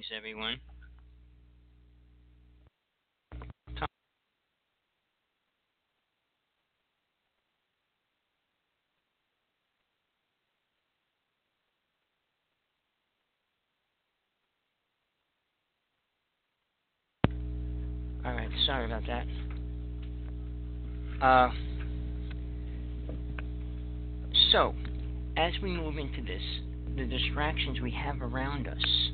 Greetings, everyone. All right, sorry about that. Uh, so, as we move into this, the distractions we have around us,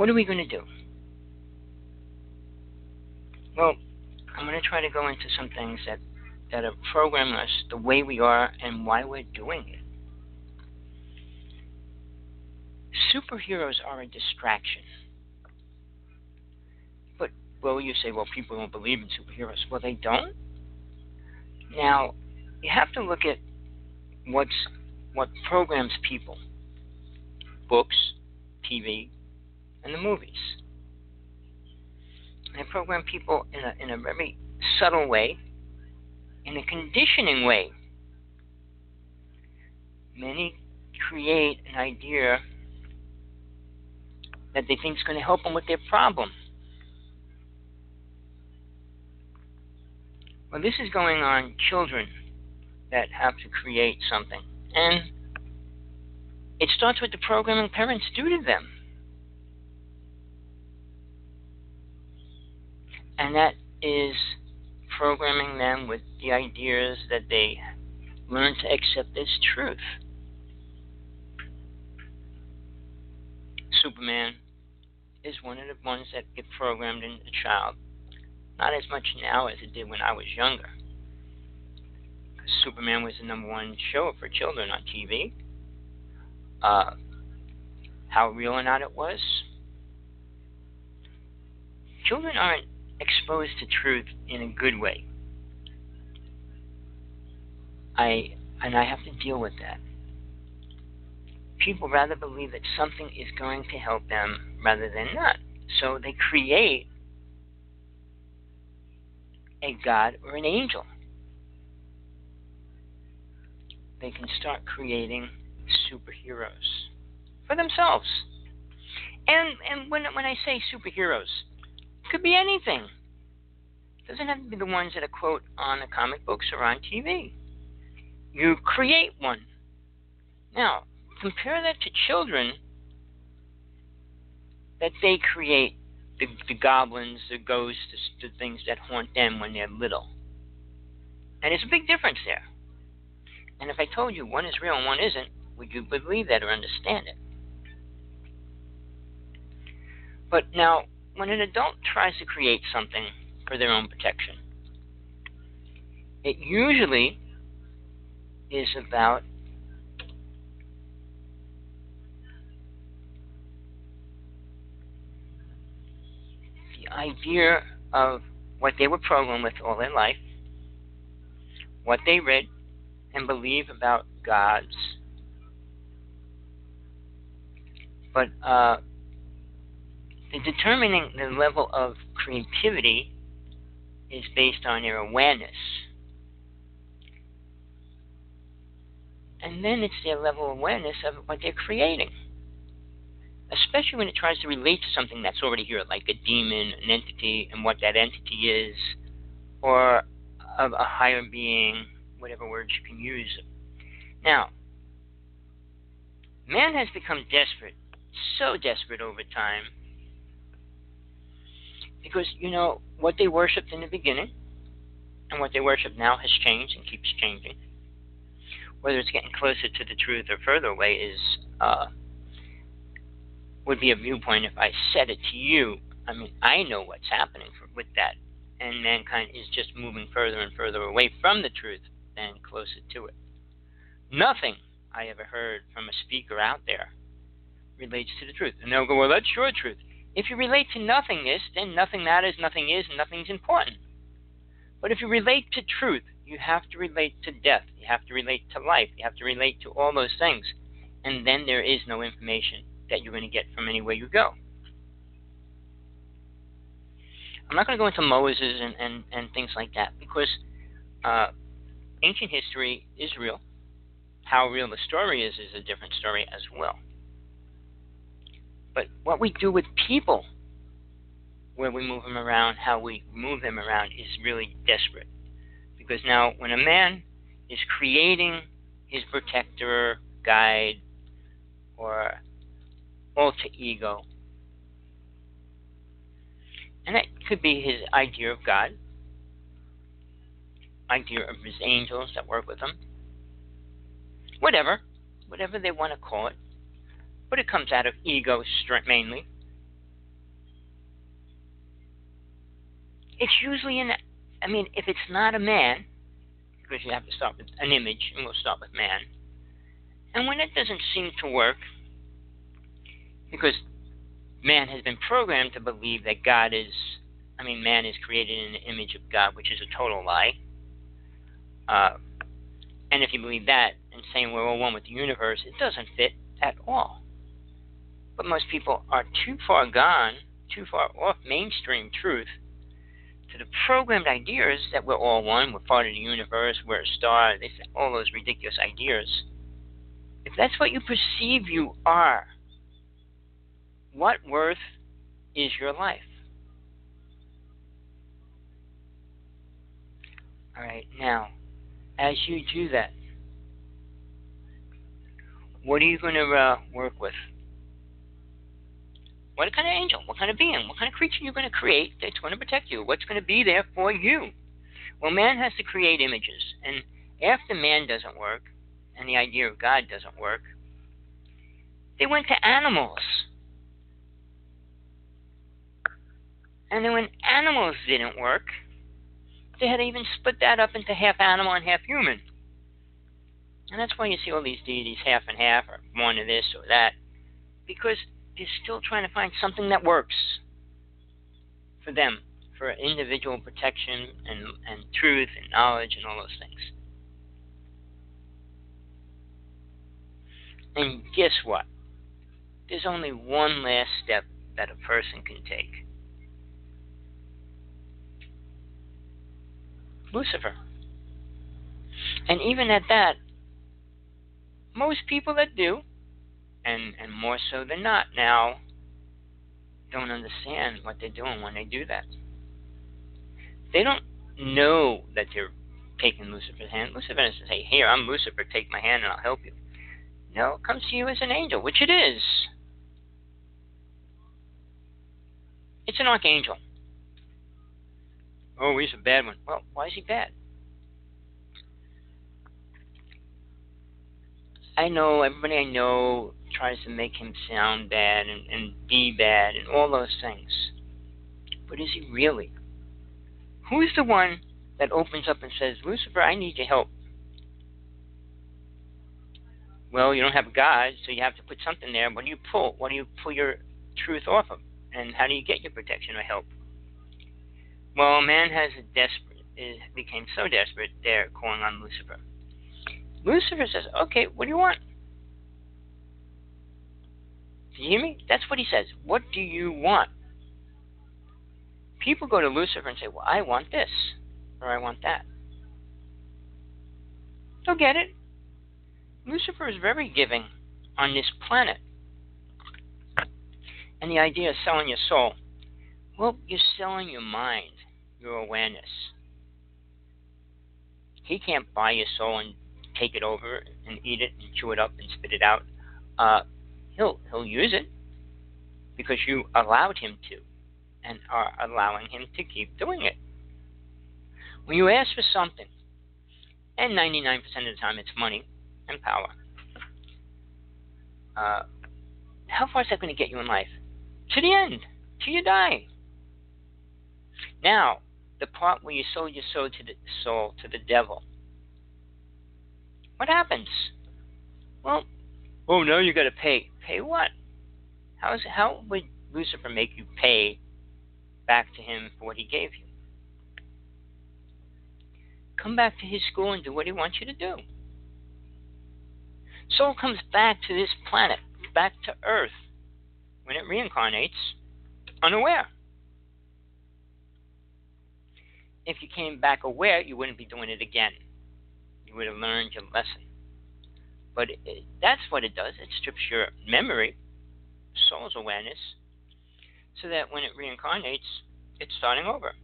what are we going to do? Well, I'm going to try to go into some things that, that have programmed us the way we are and why we're doing it. Superheroes are a distraction. But, well, you say, well, people don't believe in superheroes. Well, they don't? Now, you have to look at what's what programs people books, TV, and the movies. They program people in a, in a very subtle way, in a conditioning way. Many create an idea that they think is going to help them with their problem. Well, this is going on children that have to create something. And it starts with the programming parents do to them. And that is programming them with the ideas that they learn to accept as truth. Superman is one of the ones that get programmed in a child. Not as much now as it did when I was younger. Superman was the number one show for children on TV. Uh, how real or not it was, children aren't exposed to truth in a good way. I and I have to deal with that. people rather believe that something is going to help them rather than not. So they create a god or an angel. They can start creating superheroes for themselves. And and when when I say superheroes, could be anything. Doesn't have to be the ones that are quote on the comic books or on TV. You create one. Now, compare that to children that they create the, the goblins, the ghosts, the, the things that haunt them when they're little. And there's a big difference there. And if I told you one is real and one isn't, would you believe that or understand it? But now, when an adult tries to create something for their own protection, it usually is about the idea of what they were programmed with all their life, what they read and believe about gods. But uh, determining the level of creativity is based on their awareness. And then it's their level of awareness of what they're creating. Especially when it tries to relate to something that's already here, like a demon, an entity, and what that entity is, or of a higher being, whatever words you can use. Now, man has become desperate, so desperate over time, because, you know, what they worshipped in the beginning and what they worship now has changed and keeps changing whether it's getting closer to the truth or further away is uh, would be a viewpoint if I said it to you. I mean, I know what's happening for, with that, and mankind is just moving further and further away from the truth than closer to it. Nothing I ever heard from a speaker out there relates to the truth. And they'll go, well, that's your truth. If you relate to nothingness, then nothing matters, nothing is, and nothing's important. But if you relate to truth, you have to relate to death. You have to relate to life. You have to relate to all those things. And then there is no information that you're going to get from anywhere you go. I'm not going to go into Moses and, and, and things like that because uh, ancient history is real. How real the story is is a different story as well. But what we do with people, where we move them around, how we move them around, is really desperate. Because now, when a man is creating his protector, guide, or alter ego, and that could be his idea of God, idea of his angels that work with him, whatever, whatever they want to call it, but it comes out of ego mainly. It's usually an I mean, if it's not a man, because you have to start with an image, and we'll start with man. And when it doesn't seem to work, because man has been programmed to believe that God is, I mean, man is created in the image of God, which is a total lie. Uh, and if you believe that and saying we're all one with the universe, it doesn't fit at all. But most people are too far gone, too far off mainstream truth to the programmed ideas that we're all one, we're part of the universe, we're a star, say all those ridiculous ideas. If that's what you perceive you are, what worth is your life? All right, now, as you do that, what are you going to uh, work with? What kind of angel? What kind of being? What kind of creature you're going to create that's going to protect you? What's going to be there for you? Well, man has to create images. And after man doesn't work, and the idea of God doesn't work, they went to animals. And then when animals didn't work, they had to even split that up into half animal and half human. And that's why you see all these deities half and half, or one of this or that, because is still trying to find something that works for them, for individual protection and, and truth and knowledge and all those things. And guess what? There's only one last step that a person can take. Lucifer. And even at that, most people that do, and, and more so than not now, don't understand what they're doing when they do that. They don't know that they're taking Lucifer's hand. Lucifer doesn't say, Here, I'm Lucifer, take my hand and I'll help you. No, it comes to you as an angel, which it is. It's an archangel. Oh, he's a bad one. Well, why is he bad? I know everybody I know tries to make him sound bad and, and be bad and all those things. But is he really? Who's the one that opens up and says, Lucifer, I need your help? Well, you don't have a God, so you have to put something there. What do you pull? What do you pull your truth off of? And how do you get your protection or help? Well, man has a desperate, became so desperate, they're calling on Lucifer. Lucifer says, okay, what do you want? You hear me? That's what he says. What do you want? People go to Lucifer and say, well, I want this, or I want that. They'll get it. Lucifer is very giving on this planet. And the idea of selling your soul, well, you're selling your mind, your awareness. He can't buy your soul and take it over and eat it and chew it up and spit it out. Uh, he'll he'll use it because you allowed him to, and are allowing him to keep doing it. When you ask for something, and 99% of the time it's money and power, uh, how far is that going to get you in life? To the end, till you die. Now, the part where you sold your soul to the soul to the devil. What happens? Well, oh no, you got to pay. Pay what? How's how would Lucifer make you pay back to him for what he gave you? Come back to his school and do what he wants you to do. Soul comes back to this planet, back to Earth, when it reincarnates, unaware. If you came back aware, you wouldn't be doing it again. You would have learned your lesson. But it, that's what it does. It strips your memory, soul's awareness, so that when it reincarnates, it's starting over.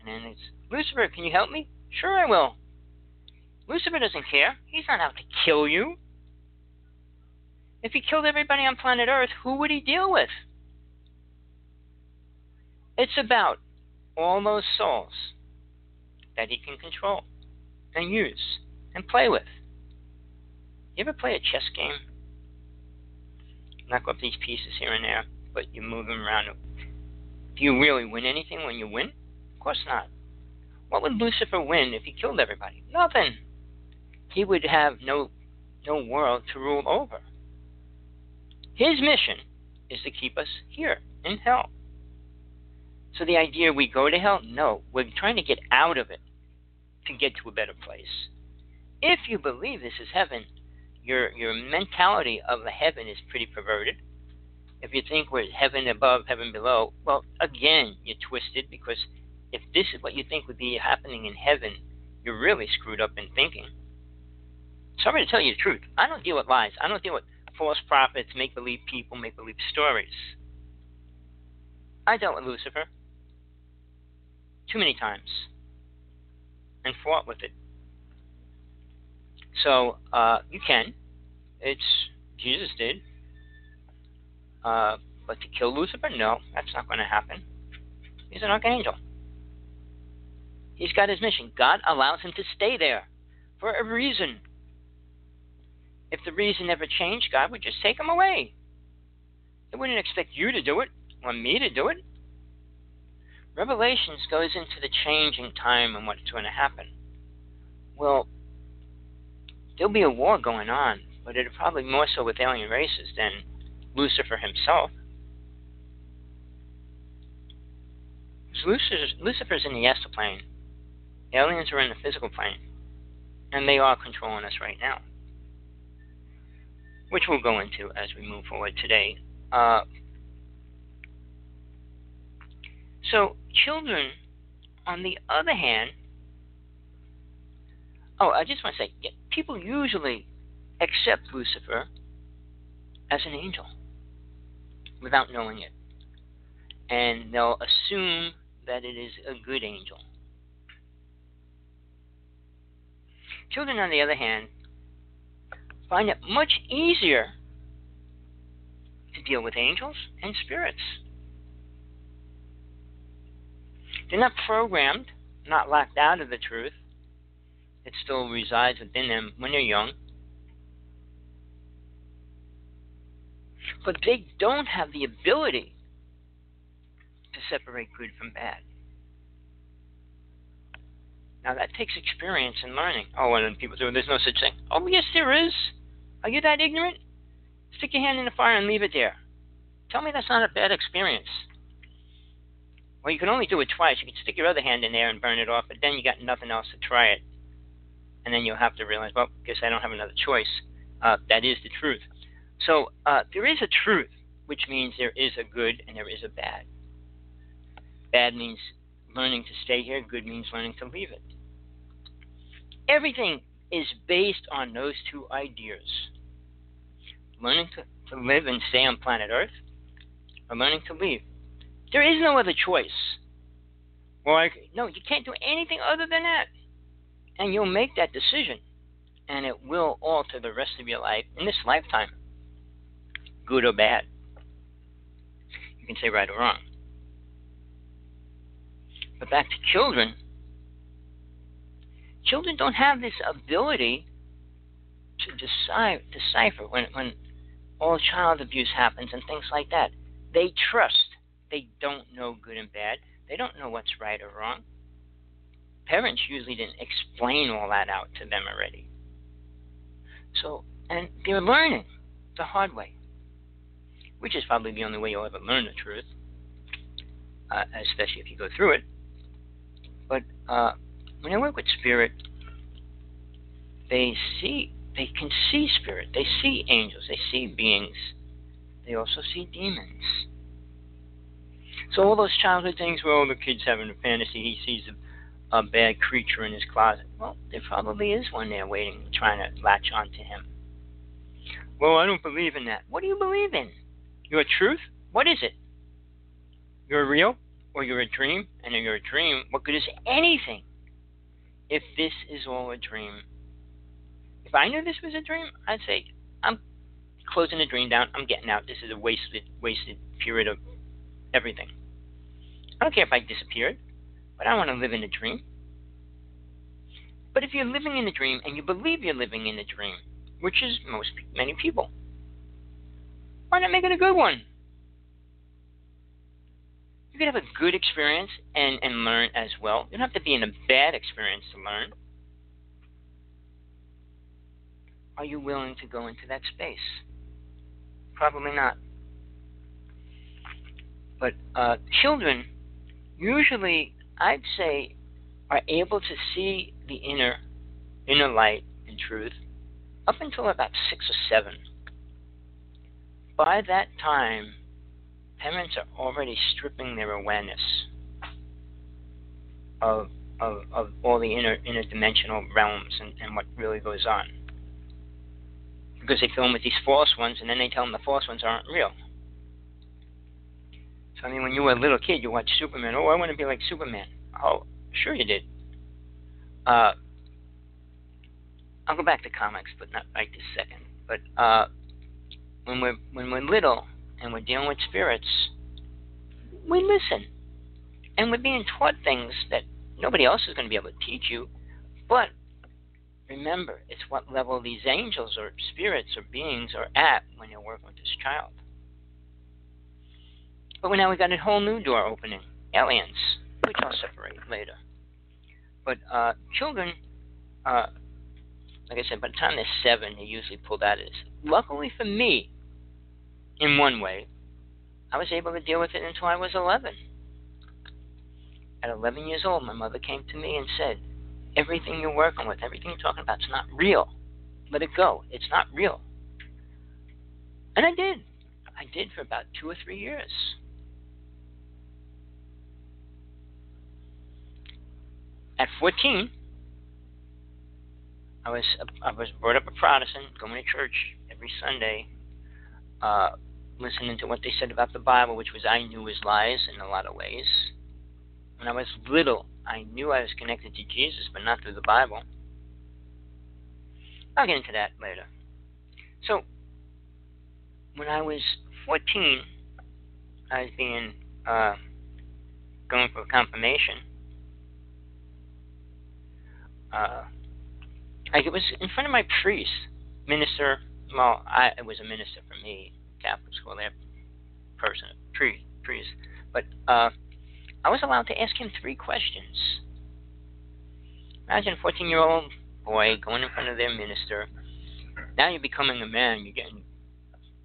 And then it's Lucifer, can you help me? Sure, I will. Lucifer doesn't care. He's not out to kill you. If he killed everybody on planet Earth, who would he deal with? It's about all those souls that he can control and use and play with. You ever play a chess game? Knock up these pieces here and there, but you move them around. Do you really win anything when you win? Of course not. What would Lucifer win if he killed everybody? Nothing. He would have no no world to rule over. His mission is to keep us here in hell. So the idea we go to hell, no, we're trying to get out of it to get to a better place. If you believe this is heaven, your your mentality of heaven is pretty perverted. If you think we're heaven above, heaven below, well, again, you're twisted because if this is what you think would be happening in heaven, you're really screwed up in thinking. Sorry to tell you the truth. I don't deal with lies. I don't deal with false prophets, make believe people, make believe stories. I dealt with Lucifer too many times and fought with it. So uh, you can. It's Jesus did. Uh, but to kill Lucifer, no, that's not going to happen. He's an archangel. He's got his mission. God allows him to stay there for a reason. If the reason ever changed, God would just take him away. He wouldn't expect you to do it or me to do it. Revelations goes into the changing time and what's going to happen. Well, there'll be a war going on, but it'll probably more so with alien races than Lucifer himself. Lucifer's, in the astral plane. The Aliens are in the physical plane. And they are controlling us right now. which we'll go into as we move forward today. Uh, so, children, on the other hand, oh, I just want to say, people usually accept Lucifer as an angel without knowing it. And they'll assume that it is a good angel. Children, on the other hand, find it much easier to deal with angels and spirits. They're not programmed, not locked out of the truth. It still resides within them when they're young. But they don't have the ability to separate good from bad. Now that takes experience and learning. Oh, and then people say, there's no such thing. Oh, yes, there is. Are you that ignorant? Stick your hand in the fire and leave it there. Tell me that's not a bad experience. Well, you can only do it twice. You can stick your other hand in there and burn it off, but then you got nothing else to try it. And then you'll have to realize, well, guess I don't have another choice. Uh, that is the truth. So uh, there is a truth, which means there is a good and there is a bad. Bad means learning to stay here, good means learning to leave it. Everything is based on those two ideas learning to, to live and stay on planet Earth, or learning to leave. There is no other choice. Or, no, you can't do anything other than that. And you'll make that decision, and it will alter the rest of your life in this lifetime, good or bad. You can say right or wrong. But back to children, children don't have this ability to decide, decipher when, when all child abuse happens and things like that. They trust. They don't know good and bad. They don't know what's right or wrong. Parents usually didn't explain all that out to them already. So, and they're learning the hard way, which is probably the only way you'll ever learn the truth, uh, especially if you go through it. But uh, when I work with spirit, they see, they can see spirit. They see angels. They see beings. They also see demons. So all those childhood things where all the kids having a fantasy, he sees a, a bad creature in his closet. Well, there probably is one there waiting, trying to latch onto him. Well, I don't believe in that. What do you believe in? Your truth? What is it? You're real? Or you're a dream? And if you're a dream, what good is anything if this is all a dream? If I knew this was a dream, I'd say, I'm closing the dream down. I'm getting out. This is a wasted, wasted period of everything. I don't care if I disappeared, but I want to live in a dream. But if you're living in a dream and you believe you're living in a dream, which is most many people, why not make it a good one? You could have a good experience and, and learn as well. You don't have to be in a bad experience to learn. Are you willing to go into that space? Probably not. But uh, children usually, I'd say, are able to see the inner inner light and truth up until about six or seven. By that time, parents are already stripping their awareness of of, of all the inner interdimensional realms and, and what really goes on. Because they fill them with these false ones and then they tell them the false ones aren't real. I mean when you were a little kid you watched Superman, oh I want to be like Superman. Oh, sure you did. Uh I'll go back to comics, but not right this second. But uh, when we're when we're little and we're dealing with spirits, we listen, and we're being taught things that nobody else is going to be able to teach you. But remember, it's what level these angels or spirits or beings are at when you're working with this child. But now we've got a whole new door opening aliens, which I'll separate later. But uh, children, uh, like I said, by the time they're seven, they usually pull that as. Luckily for me, in one way, I was able to deal with it until I was 11. At 11 years old, my mother came to me and said, Everything you're working with, everything you're talking about, is not real. Let it go. It's not real. And I did. I did for about two or three years. At 14, I was I was brought up a Protestant, going to church every Sunday, uh, listening to what they said about the Bible, which was I knew was lies in a lot of ways. When I was little, I knew I was connected to Jesus, but not through the Bible. I'll get into that later. So, when I was 14, I was being uh, going for confirmation. Uh, like it was in front of my priest, minister. Well, I it was a minister for me, Catholic school there, person, priest, priest. But uh, I was allowed to ask him three questions. Imagine a 14 year old boy going in front of their minister. Now you're becoming a man. You're getting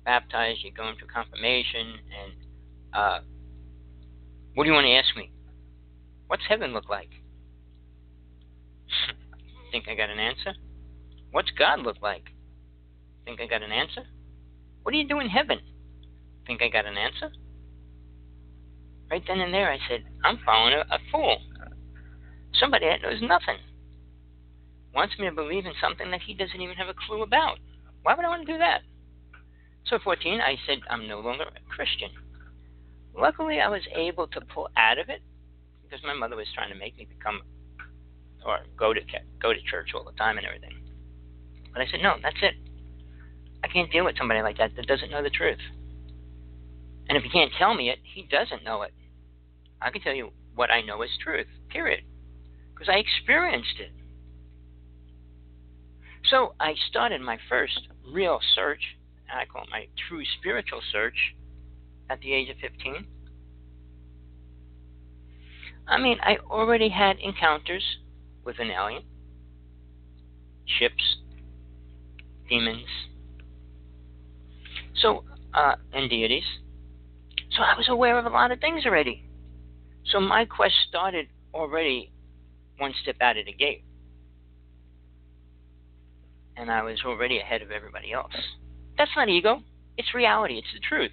baptized. You're going through confirmation. And uh, what do you want to ask me? What's heaven look like? Think I got an answer? What's God look like? Think I got an answer? What do you do in heaven? Think I got an answer? Right then and there, I said, I'm following a, a fool. Somebody that knows nothing. Wants me to believe in something that he doesn't even have a clue about. Why would I want to do that? So, 14, I said, I'm no longer a Christian. Luckily, I was able to pull out of it because my mother was trying to make me become or go to go to church all the time and everything. But I said, no, that's it. I can't deal with somebody like that that doesn't know the truth. And if he can't tell me it, he doesn't know it. I can tell you what I know is truth, period. Because I experienced it. So I started my first real search, and I call it my true spiritual search, at the age of 15. I mean, I already had encounters with an alien, ships, demons, so uh, and deities. So I was aware of a lot of things already. So my quest started already one step out of the gate. And I was already ahead of everybody else. That's not ego, it's reality, it's the truth.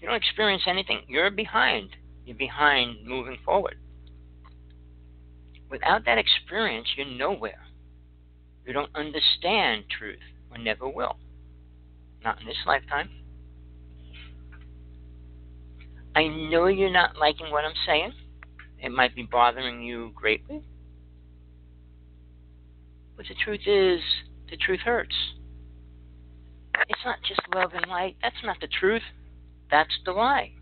You don't experience anything, you're behind. You're behind moving forward. Without that experience, you're nowhere. You don't understand truth, or never will. Not in this lifetime. I know you're not liking what I'm saying. It might be bothering you greatly. But the truth is, the truth hurts. It's not just love and light. That's not the truth. That's the lie.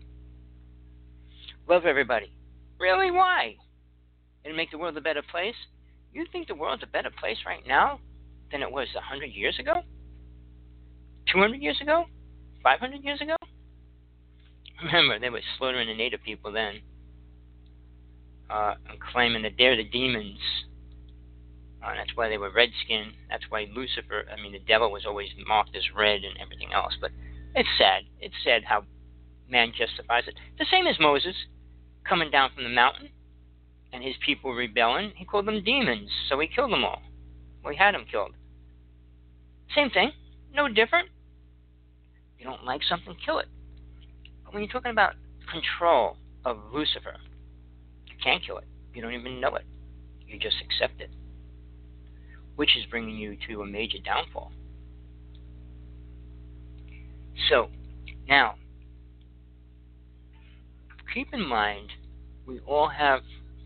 Love everybody. Really? Why? It'll make the world a better place? You think the world's a better place right now than it was a 100 years ago? 200 years ago? 500 years ago? Remember, they were slaughtering the native people then, uh, and claiming that they're the demons. Uh, that's why they were red skinned. That's why Lucifer, I mean, the devil was always marked as red and everything else. But it's sad. It's sad how man justifies it. The same as Moses coming down from the mountain and his people rebelling. He called them demons, so he killed them all. He had them killed. Same thing. No different. You don't like something, kill it. But when you're talking about control of Lucifer, you can't kill it. You don't even know it. You just accept it, which is bringing you to a major downfall. So, now, keep in mind, we all have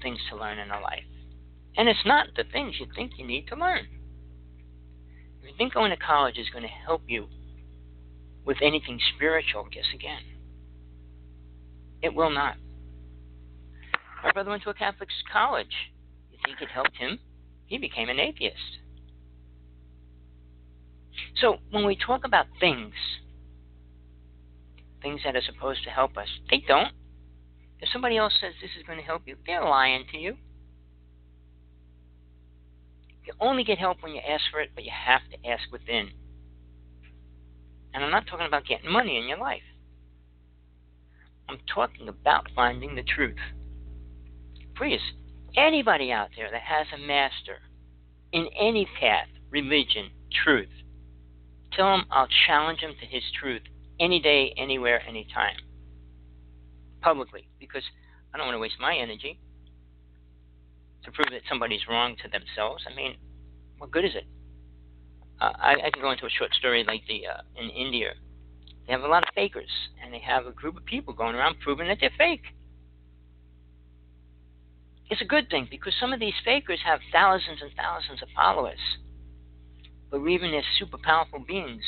things to learn in our life. And it's not the things you think you need to learn. If you think going to college is going to help you with anything spiritual, guess again. It will not. My brother went to a Catholic college. You think it helped him? He became an atheist. So when we talk about things, things that are supposed to help us, they don't. If somebody else says this is going to help you, they're lying to you. You only get help when you ask for it, but you have to ask within. And I'm not talking about getting money in your life. I'm talking about finding the truth. Please, anybody out there that has a master in any path, religion, truth, Tell him I'll challenge him to his truth any day, anywhere, anytime. Publicly, because I don't want to waste my energy to prove that somebody's wrong to themselves. I mean, what good is it? Uh, I, I can go into a short story like the uh, in India. They have a lot of fakers, and they have a group of people going around proving that they're fake. It's a good thing because some of these fakers have thousands and thousands of followers, believing they're super powerful beings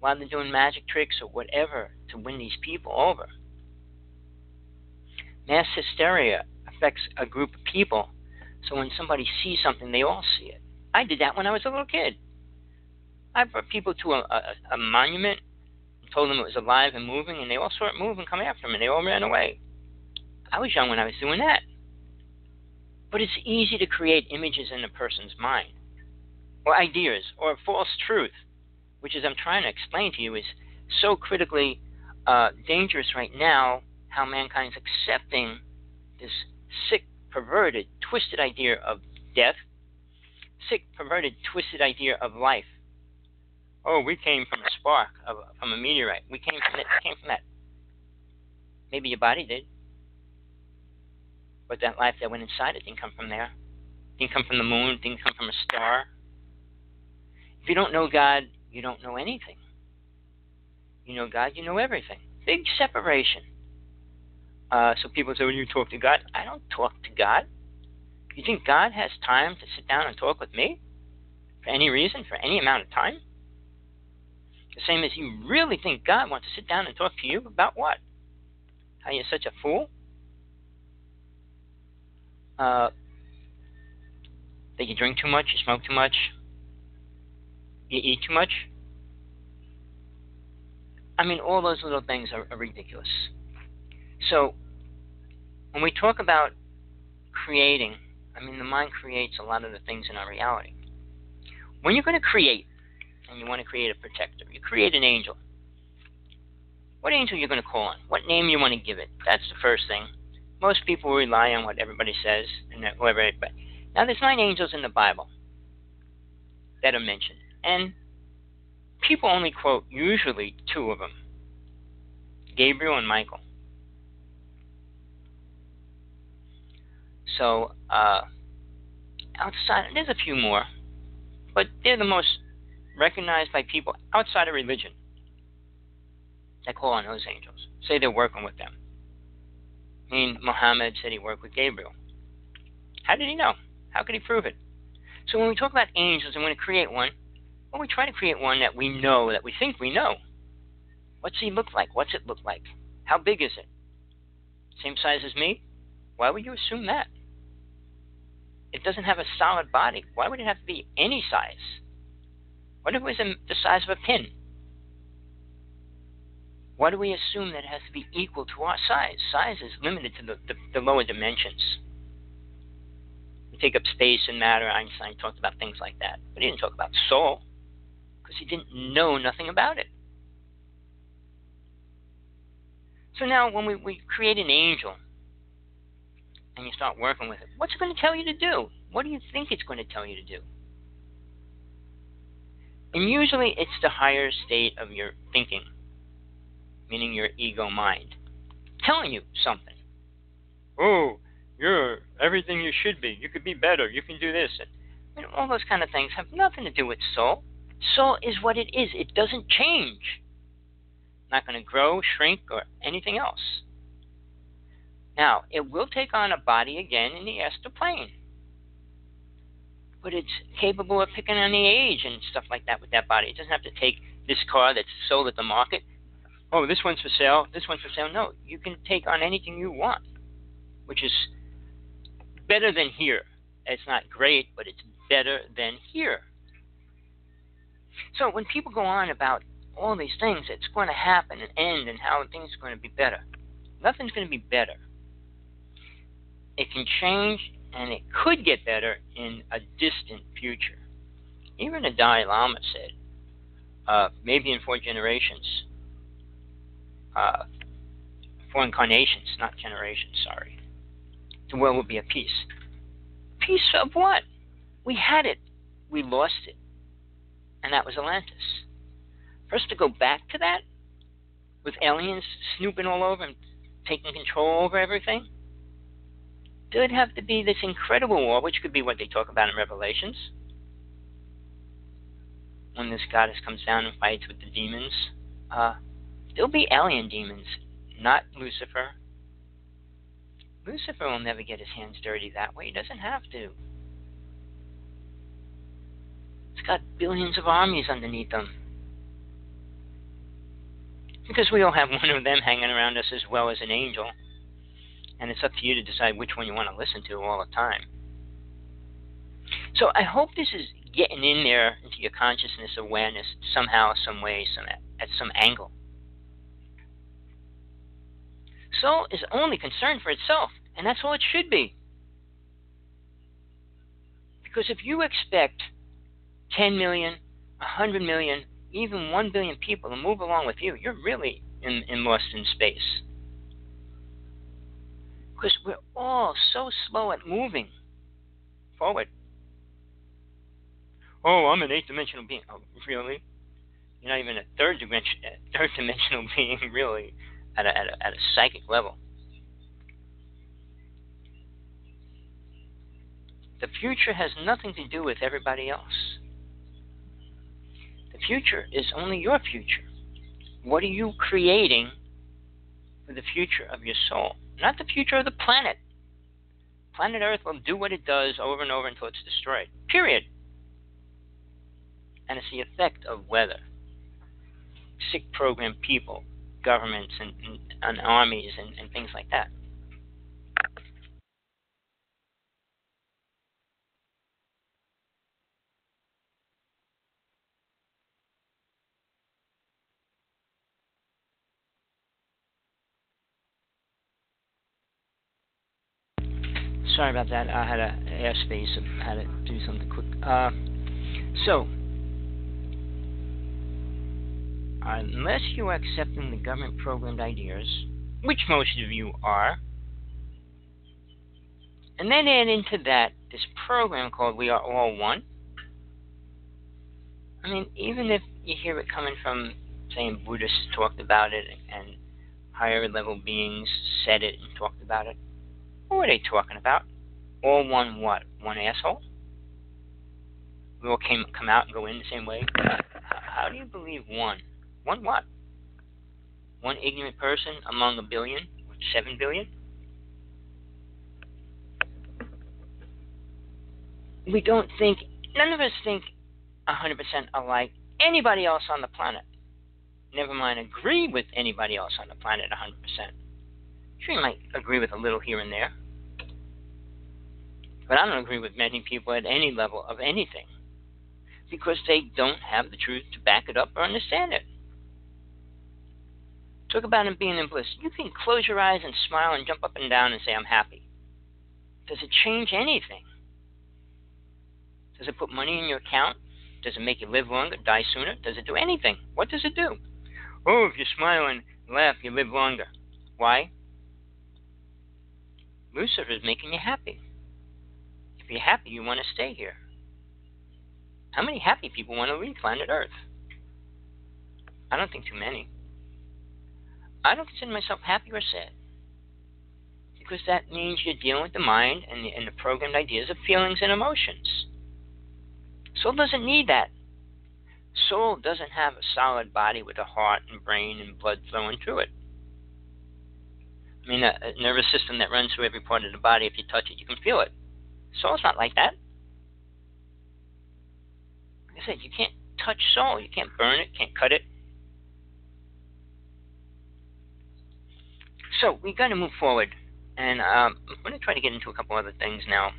while they're doing magic tricks or whatever to win these people over. Mass hysteria affects a group of people, so when somebody sees something, they all see it. I did that when I was a little kid. I brought people to a, a, a monument and told them it was alive and moving, and they all saw it move and come after me, and they all ran away. I was young when I was doing that. But it's easy to create images in a person's mind, or ideas, or false truth, which, as I'm trying to explain to you, is so critically uh, dangerous right now. How mankind's accepting this sick, perverted, twisted idea of death, sick, perverted, twisted idea of life oh, we came from a spark, of, from a meteorite. We came from it. Came from that. Maybe your body did, but that life that went inside it didn't come from there. Didn't come from the moon. Didn't come from a star. If you don't know God, you don't know anything. You know God, you know everything. Big separation. Uh, so people say, when you talk to God, I don't talk to God. You think God has time to sit down and talk with me? For any reason? For any amount of time? The same as you really think God wants to sit down and talk to you about what? How you're such a fool? Uh, that you drink too much, you smoke too much, you eat too much. I mean, all those little things are, are ridiculous. So, when we talk about creating, I mean, the mind creates a lot of the things in our reality. When you're going to create, and you want to create a protector. You create an angel. What angel are you going to call on? What name you want to give it? That's the first thing. Most people rely on what everybody says and whoever. But now there's nine angels in the Bible that are mentioned, and people only quote usually two of them: Gabriel and Michael. So uh, outside, there's a few more, but they're the most recognized by people outside of religion that call on those angels. Say they're working with them. I mean, Muhammad said he worked with Gabriel. How did he know? How could he prove it? So when we talk about angels and want to create one, well, we try to create one that we know, that we think we know. What's he look like? What's it look like? How big is it? Same size as me? Why would you assume that? It doesn't have a solid body. Why would it have to be any size? What if it was the size of a pin? Why do we assume that it has to be equal to our size? Size is limited to the, the, the lower dimensions. We take up space and matter. Einstein talked about things like that. But he didn't talk about soul because he didn't know nothing about it. So now, when we, we create an angel and you start working with it, what's it going to tell you to do? What do you think it's going to tell you to do? And usually it's the higher state of your thinking, meaning your ego mind, telling you something. Oh, you're everything you should be. You could be better. You can do this. And all those kind of things have nothing to do with soul. Soul is what it is. It doesn't change. Not going to grow, shrink, or anything else. Now, it will take on a body again in the astral plane but it's capable of picking on the age and stuff like that with that body. It doesn't have to take this car that's sold at the market. Oh, this one's for sale. This one's for sale. No, you can take on anything you want, which is better than here. It's not great, but it's better than here. So when people go on about all these things it's going to happen and end and how things are going to be better, nothing's going to be better. It can change and it could get better in a distant future. Even the Dalai Lama said, uh, maybe in four generations, uh, four incarnations, not generations, sorry, the world will be at peace. Peace of what? We had it, we lost it, and that was Atlantis. For us to go back to that, with aliens snooping all over and taking control over everything, there'd have to be this incredible war, which could be what they talk about in Revelations. When this goddess comes down and fights with the demons, uh, there'll be alien demons, not Lucifer. Lucifer will never get his hands dirty that way. He doesn't have to. He's got billions of armies underneath them. Because we all have one of them hanging around us as well as an angel. And it's up to you to decide which one you want to listen to all the time. So I hope this is getting in there into your consciousness awareness somehow, some way, some at some angle. Soul is only concerned for itself, and that's all it should be. Because if you expect 10 million, 100 million, even 1 billion people to move along with you, you're really in, in lost in space. Because we're all so slow at moving forward. Oh, I'm an eighth dimensional being. Oh, really? You're not even a third dimension, third dimensional being, really, at a, at a, at a psychic level. The future has nothing to do with everybody else. The future is only your future. What are you creating for the future of your soul? Not the future of the planet. Planet Earth will do what it does over and over until it's destroyed. Period. And it's the effect of weather. Sick programmed people, governments, and, and, and armies, and, and things like that. Sorry about that. I had a airspace. I had to do something quick. Uh, so, unless you are accepting the government programmed ideas, which most of you are, and then add into that this program called We Are All One. I mean, even if you hear it coming from, saying Buddhists talked about it and higher level beings said it and talked about it, what are they talking about? All one what? One asshole? We all came come out and go in the same way? How do you believe one? One what? One ignorant person among a billion? Seven billion? We don't think, none of us think 100% alike anybody else on the planet. Never mind agree with anybody else on the planet 100%. Sure, you might agree with a little here and there. But I don't agree with many people at any level of anything because they don't have the truth to back it up or understand it. Talk about him being in bliss. You can close your eyes and smile and jump up and down and say, I'm happy. Does it change anything? Does it put money in your account? Does it make you live longer, die sooner? Does it do anything? What does it do? Oh, if you smile and laugh, you live longer. Why? Lucifer is making you happy. If you're happy, you want to stay here. How many happy people want to leave planet Earth? I don't think too many. I don't consider myself happy or sad. Because that means you're dealing with the mind and the, and the programmed ideas of feelings and emotions. Soul doesn't need that. Soul doesn't have a solid body with a heart and brain and blood flowing through it. I mean, a, a nervous system that runs through every part of the body. If you touch it, you can feel it. Soul's not like that. Like I said, you can't touch soul. You can't burn it, can't cut it. So we got to move forward, and um, I'm going to try to get into a couple other things now.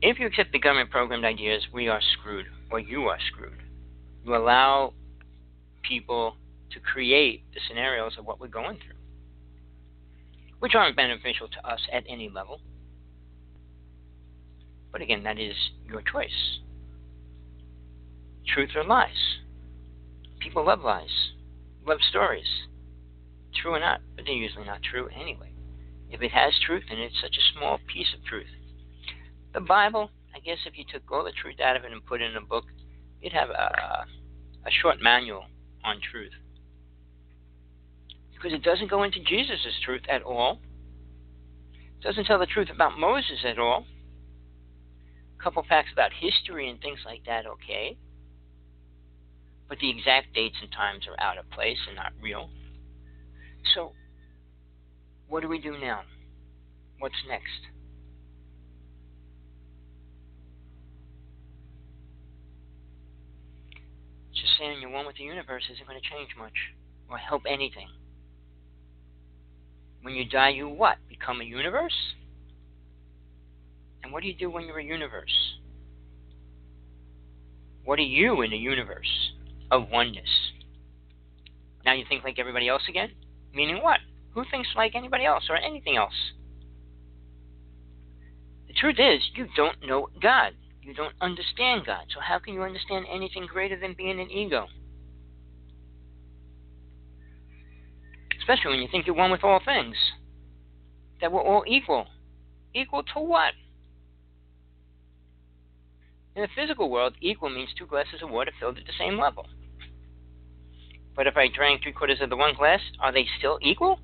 If you accept the government programmed ideas, we are screwed, or you are screwed. You allow people to create the scenarios of what we're going through, which aren't beneficial to us at any level. But again, that is your choice. Truth or lies? People love lies, love stories. True or not, but they're usually not true anyway. If it has truth it, it's such a small piece of truth. The Bible, I guess if you took all the truth out of it and put it in a book, you'd have a, a short manual on truth. Because it doesn't go into Jesus' truth at all. It doesn't tell the truth about Moses at all. A couple facts about history and things like that, okay. But the exact dates and times are out of place and not real. So, what do we do now? What's next? Just saying you're one with the universe isn't going to change much or help anything. When you die, you what? Become a universe? And what do you do when you're a universe? What are you in a universe of oneness? Now you think like everybody else again? Meaning what? Who thinks like anybody else or anything else? The truth is, you don't know God. You don't understand God. So how can you understand anything greater than being an ego? Especially when you think you're one with all things. That we're all equal. Equal to what? In the physical world, equal means two glasses of water filled at the same level. But if I drank three quarters of the one glass, are they still equal?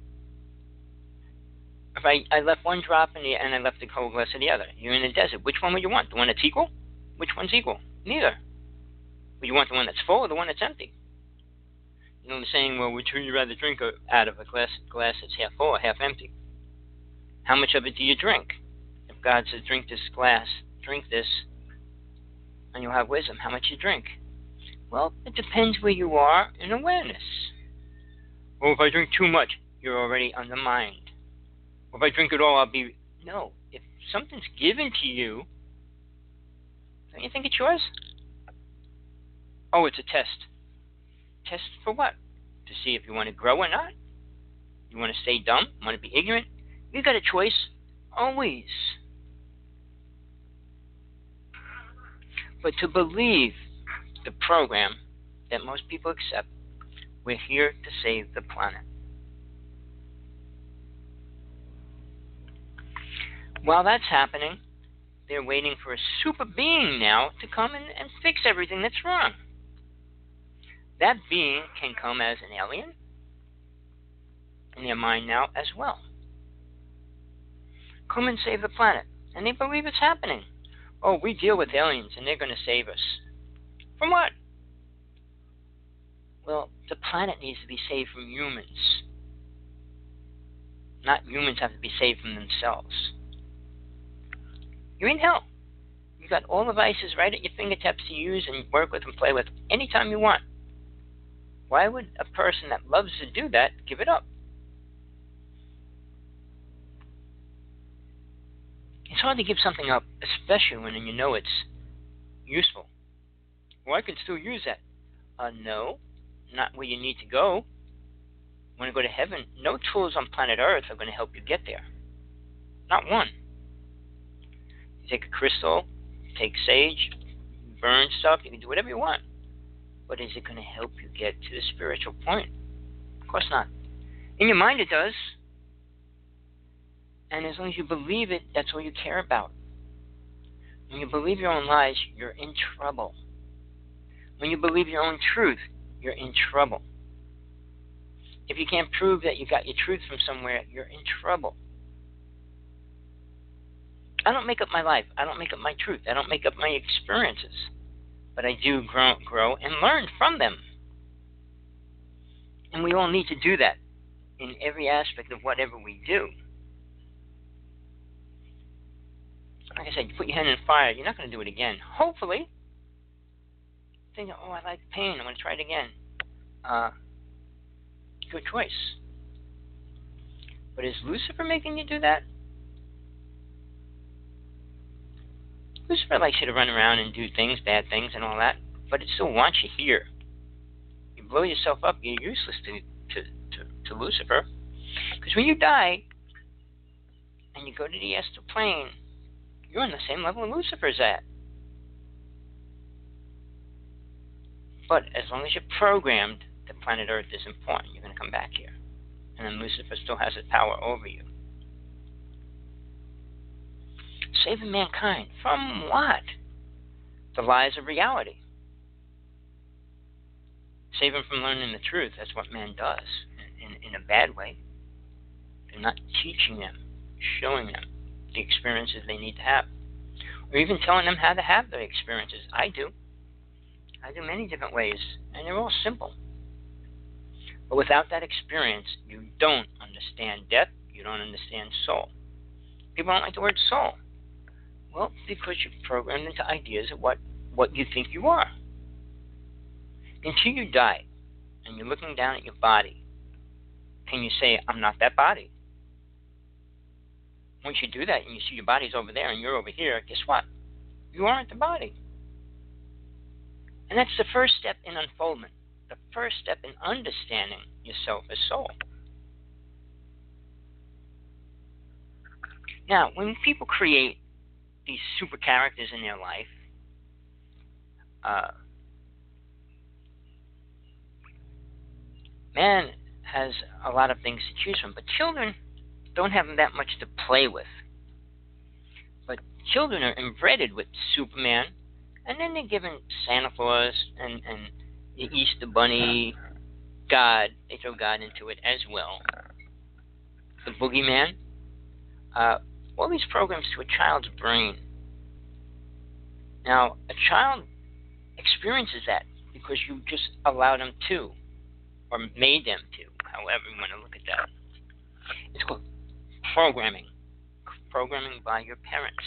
If I, I left one drop in the, and I left the whole glass of the other, you're in the desert. Which one would you want? The one that's equal? Which one's equal? Neither. Would you want the one that's full or the one that's empty? You know the saying, well, which would you rather drink uh, out of a glass glass that's half full or half empty? How much of it do you drink? If God says, drink this glass, drink this, and you'll have wisdom, how much you drink? Well, it depends where you are in awareness. Well, if I drink too much, you're already on undermined. Or if I drink it all, I'll be. No. If something's given to you, don't you think it's yours? Oh, it's a test. Test for what? To see if you want to grow or not? You want to stay dumb? Want to be ignorant? You got a choice. Always. But to believe the program that most people accept, we're here to save the planet. While that's happening, they're waiting for a super being now to come in and fix everything that's wrong. That being can come as an alien in their mind now as well. Come and save the planet. And they believe it's happening. Oh, we deal with aliens and they're going to save us. From what? Well, the planet needs to be saved from humans. Not humans have to be saved from themselves. You're in hell. You've got all the vices right at your fingertips to use and work with and play with anytime you want. Why would a person that loves to do that give it up? It's hard to give something up, especially when you know it's useful. Well, I can still use that. Uh, no, not where you need to go. When you go to heaven? No tools on planet Earth are going to help you get there. Not one You take a crystal, take sage, burn stuff, you can do whatever you want. But is it going to help you get to the spiritual point? Of course not. In your mind, it does. And as long as you believe it, that's all you care about. When you believe your own lies, you're in trouble. When you believe your own truth, you're in trouble. If you can't prove that you got your truth from somewhere, you're in trouble. I don't make up my life. I don't make up my truth. I don't make up my experiences. But I do grow, grow and learn from them. And we all need to do that in every aspect of whatever we do. Like I said, you put your hand in fire, you're not going to do it again. Hopefully. Think, oh, I like pain. I'm going to try it again. Uh, good choice. But is Lucifer making you do that? Lucifer likes you to run around and do things, bad things, and all that, but it still wants you here. You blow yourself up, you're useless to, to, to, to Lucifer. Because when you die and you go to the astral plane, you're on the same level Lucifer's at. But as long as you're programmed that planet Earth is important, you're going to come back here. And then Lucifer still has his power over you. Saving mankind. From what? The lies of reality. save them from learning the truth. That's what man does in, in, in a bad way. They're not teaching them, showing them the experiences they need to have, or even telling them how to have the experiences. I do. I do many different ways, and they're all simple. But without that experience, you don't understand death, you don't understand soul. People don't like the word soul. Well, because you're programmed into ideas of what, what you think you are. Until you die and you're looking down at your body, can you say, I'm not that body? Once you do that and you see your body's over there and you're over here, guess what? You aren't the body. And that's the first step in unfoldment, the first step in understanding yourself as soul. Now, when people create these super characters in their life, uh, man has a lot of things to choose from, but children don't have that much to play with. But children are embedded with Superman, and then they're given Santa Claus and, and the Easter Bunny, God. They throw God into it as well. The Boogeyman. Uh, all these programs to a child's brain. Now, a child experiences that because you just allowed them to, or made them to, however you want to look at that. It's called programming. Programming by your parents.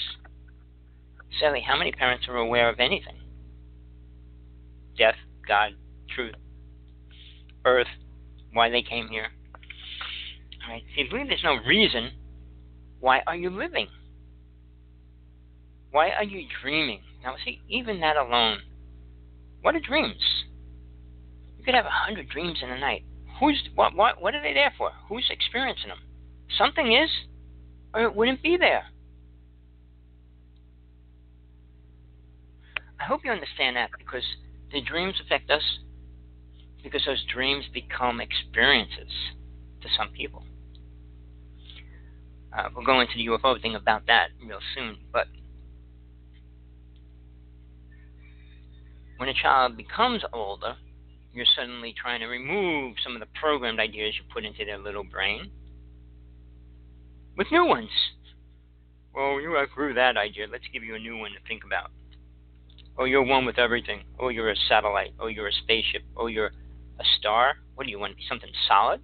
Sally, how many parents are aware of anything? Death, God, truth, earth, why they came here. All right. If you believe there's no reason, why are you living? Why are you dreaming? Now, see, even that alone, what are dreams? You could have a hundred dreams in a night. Who's what? What? What are they there for? Who's experiencing them? Something is, or it wouldn't be there. I hope you understand that because the dreams affect us because those dreams become experiences to some people. Uh, we'll go into the UFO thing about that real soon, but when a child becomes older, you're suddenly trying to remove some of the programmed ideas you put into their little brain with new ones. Well, you outgrew that idea. Let's give you a new one to think about. Oh, you're one with everything. Oh, you're a satellite. Oh, you're a spaceship. Oh, you're a star. What do you want to be? Something solid?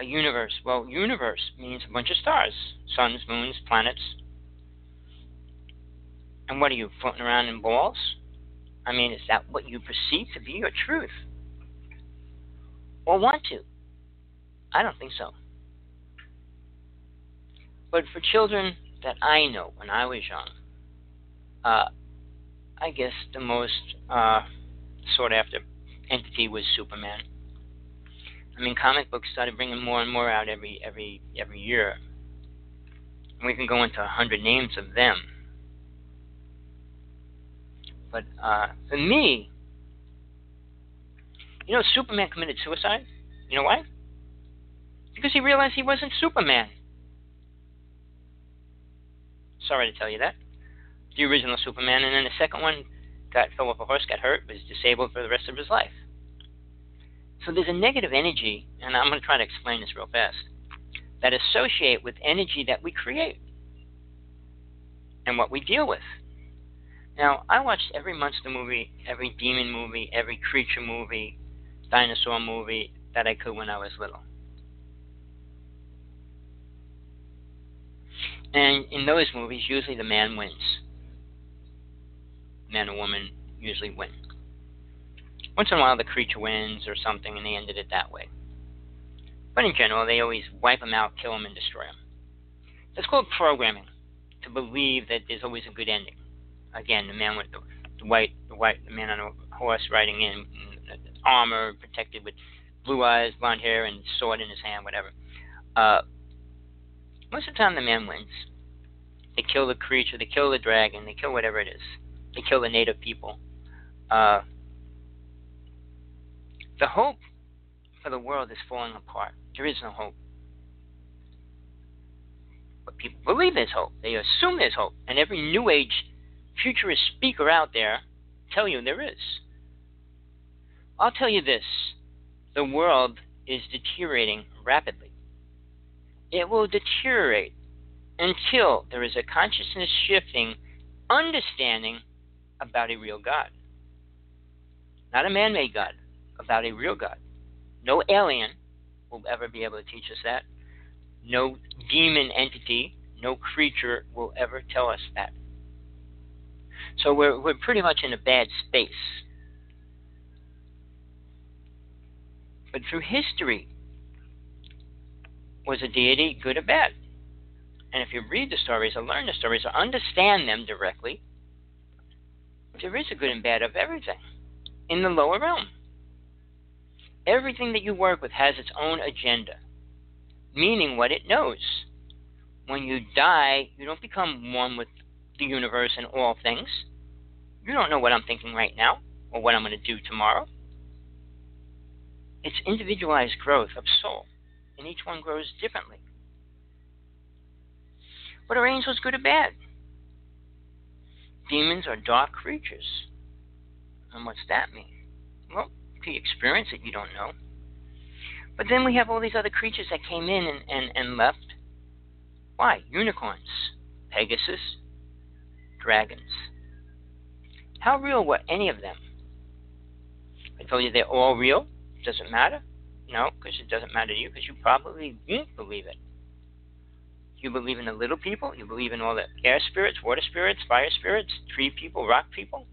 A universe. Well, universe means a bunch of stars suns, moons, planets. And what are you, floating around in balls? I mean, is that what you perceive to be your truth? Or want to? I don't think so. But for children that I know when I was young, uh, I guess the most uh, sought after entity was Superman. I mean, comic books started bringing more and more out every every every year. We can go into a hundred names of them. But uh, for me, you know, Superman committed suicide. You know why? Because he realized he wasn't Superman. Sorry to tell you that. The original Superman, and then the second one got fell off a horse, got hurt, was disabled for the rest of his life. So there's a negative energy, and I'm going to try to explain this real fast, that associate with energy that we create and what we deal with. Now, I watched every monster movie, every demon movie, every creature movie, dinosaur movie that I could when I was little. And in those movies, usually the man wins. Man or woman usually win. Once in a while, the creature wins or something, and they ended it that way. But in general, they always wipe them out, kill them, and destroy them. That's called programming, to believe that there's always a good ending. Again, the man with the, the white, the white, the man on a horse riding in, armor, protected with blue eyes, blonde hair, and sword in his hand, whatever. Uh, most of the time, the man wins. They kill the creature, they kill the dragon, they kill whatever it is. They kill the native people. Uh, the hope for the world is falling apart. There is no hope. But people believe there's hope. They assume there's hope. And every New Age futurist speaker out there tell you there is. I'll tell you this the world is deteriorating rapidly. It will deteriorate until there is a consciousness shifting understanding about a real God. Not a man made God, about a real God. No alien will ever be able to teach us that. No demon entity, no creature will ever tell us that. So we're, we're pretty much in a bad space. But through history, was a deity good or bad? And if you read the stories or learn the stories or understand them directly, there is a good and bad of everything in the lower realm. Everything that you work with has its own agenda, meaning what it knows. When you die, you don't become one with the universe and all things. You don't know what I'm thinking right now or what I'm going to do tomorrow. It's individualized growth of soul, and each one grows differently. But are angels good or bad? Demons are dark creatures. And what's that mean? Well, if you experience it, you don't know. But then we have all these other creatures that came in and, and, and left. Why? Unicorns, Pegasus, dragons. How real were any of them? I told you they're all real. Does it matter? No, because it doesn't matter to you, because you probably won't believe it. You believe in the little people. You believe in all the air spirits, water spirits, fire spirits, tree people, rock people,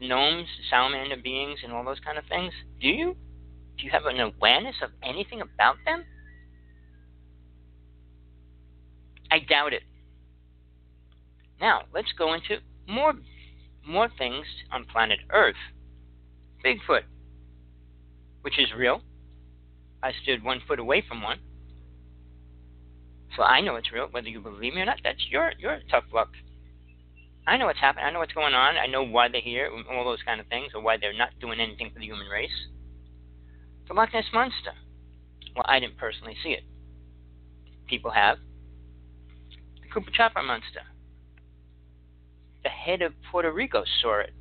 gnomes, salamander beings, and all those kind of things. Do you? Do you have an awareness of anything about them? I doubt it. Now, let's go into more more things on planet Earth. Bigfoot, which is real. I stood one foot away from one. So I know it's real, whether you believe me or not. That's your your tough luck. I know what's happening. I know what's going on. I know why they're here, all those kind of things, or why they're not doing anything for the human race. The Loch Ness monster. Well, I didn't personally see it. People have. The Chupacabra monster. The head of Puerto Rico saw it.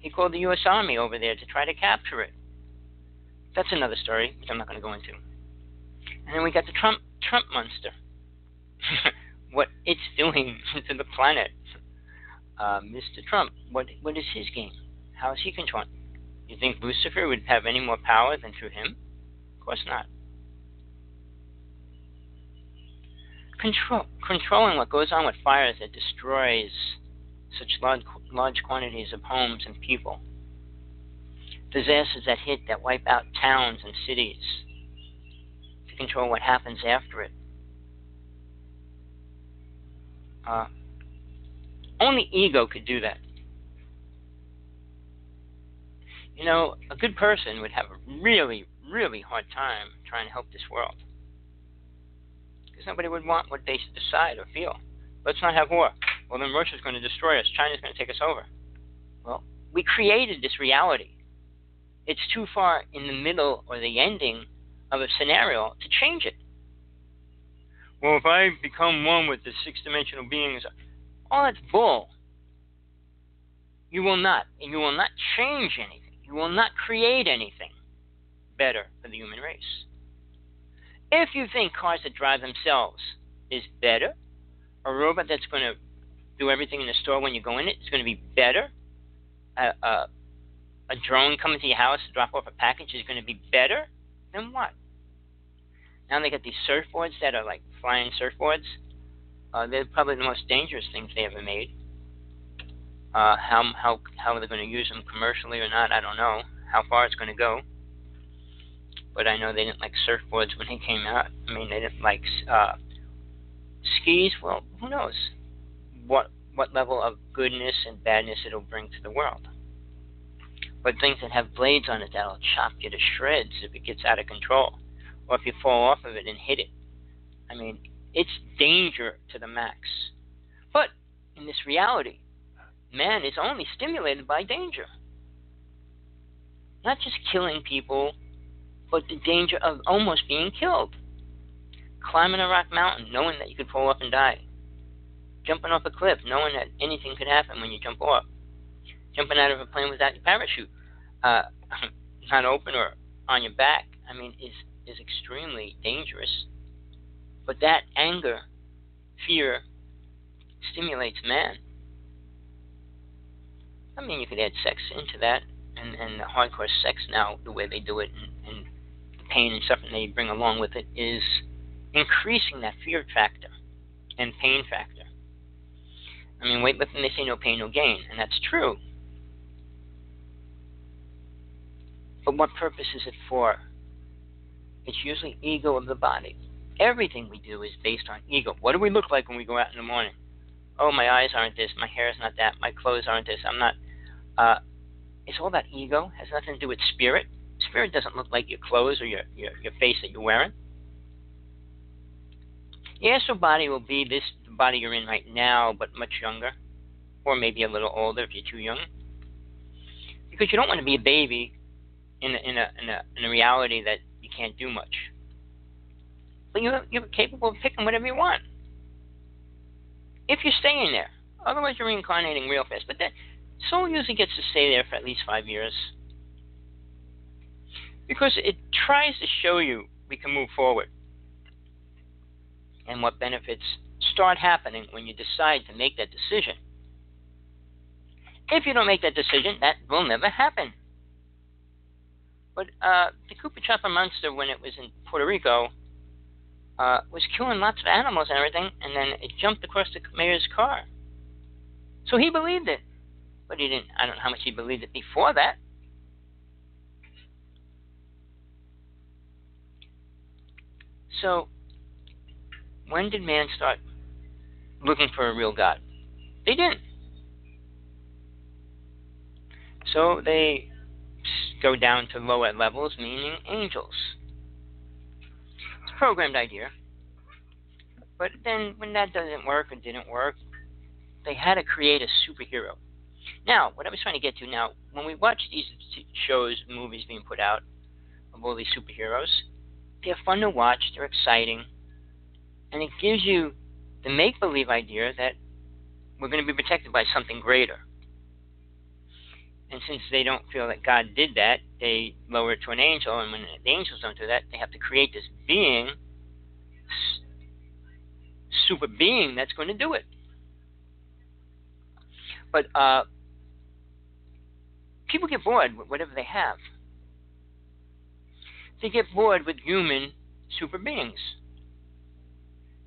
He called the U.S. Army over there to try to capture it. That's another story, which I'm not going to go into. And then we got the Trump Trump monster. what it's doing to the planet. Uh, Mr. Trump, what what is his game? How is he controlling? You think Lucifer would have any more power than through him? Of course not. Control, controlling what goes on with fires that destroys such large, large quantities of homes and people. Disasters that hit, that wipe out towns and cities. To control what happens after it. Uh, only ego could do that. You know, a good person would have a really, really hard time trying to help this world. Because nobody would want what they decide or feel. Let's not have war. Well, then Russia's going to destroy us. China's going to take us over. Well, we created this reality. It's too far in the middle or the ending of a scenario to change it. Well, if I become one with the six dimensional beings, all that's bull. You will not. And you will not change anything. You will not create anything better for the human race. If you think cars that drive themselves is better, a robot that's going to do everything in the store when you go in it is going to be better, a, a, a drone coming to your house to drop off a package is going to be better, then what? Now they got these surfboards that are like flying surfboards. Uh, they're probably the most dangerous things they ever made. Uh, how how how they're going to use them commercially or not, I don't know. How far it's going to go. But I know they didn't like surfboards when they came out. I mean, they didn't like uh, skis. Well, who knows what what level of goodness and badness it'll bring to the world. But things that have blades on it that'll chop you to shreds if it gets out of control, or if you fall off of it and hit it. I mean, it's danger to the max. But in this reality, man is only stimulated by danger. Not just killing people, but the danger of almost being killed. Climbing a rock mountain, knowing that you could fall off and die. Jumping off a cliff, knowing that anything could happen when you jump off. Jumping out of a plane without your parachute. uh, not open or on your back, I mean, is is extremely dangerous. But that anger, fear, stimulates man. I mean, you could add sex into that, and and the hardcore sex now, the way they do it, and, and the pain and suffering they bring along with it, is increasing that fear factor and pain factor. I mean, weightlifting, they say no pain, no gain, and that's true. But what purpose is it for? It's usually ego of the body. Everything we do is based on ego. What do we look like when we go out in the morning? Oh, my eyes aren't this, my hair is not that, my clothes aren't this, I'm not. Uh, it's all about ego. It has nothing to do with spirit. Spirit doesn't look like your clothes or your, your, your face that you're wearing. Your astral body will be this body you're in right now, but much younger, or maybe a little older if you're too young. Because you don't want to be a baby in a, in a, in a, in a reality that you can't do much. You're, you're capable of picking whatever you want. If you're staying there. Otherwise, you're reincarnating real fast. But that soul usually gets to stay there for at least five years. Because it tries to show you we can move forward and what benefits start happening when you decide to make that decision. If you don't make that decision, that will never happen. But uh, the Chupacabra monster, when it was in Puerto Rico, uh, was killing lots of animals and everything, and then it jumped across the mayor's car. So he believed it, but he didn't. I don't know how much he believed it before that. So when did man start looking for a real God? They didn't. So they go down to lower levels, meaning angels. Programmed idea. But then, when that doesn't work or didn't work, they had to create a superhero. Now, what I was trying to get to now, when we watch these shows, movies being put out of all these superheroes, they're fun to watch, they're exciting, and it gives you the make believe idea that we're going to be protected by something greater. And since they don't feel that God did that, they lower it to an angel, and when the angels don't do that, they have to create this being, super being that's going to do it. But uh, people get bored with whatever they have. They get bored with human super beings.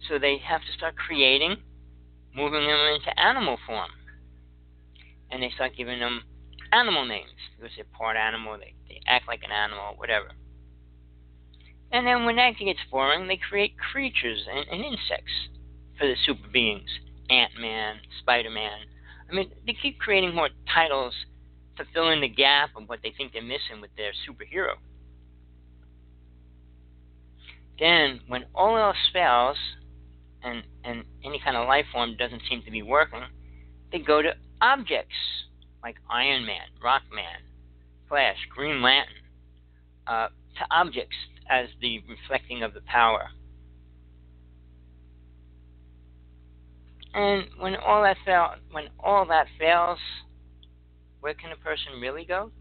So they have to start creating, moving them into animal form. And they start giving them animal names because they're part animal, they, they act like an animal, whatever. And then when that gets boring, they create creatures and, and insects for the super beings Ant Man, Spider Man. I mean, they keep creating more titles to fill in the gap of what they think they're missing with their superhero. Then, when all else fails, and, and any kind of life form doesn't seem to be working, they go to objects like Iron Man, Rock Man, Flash, Green Lantern, uh, to objects as the reflecting of the power. And when all that fail, when all that fails, where can a person really go?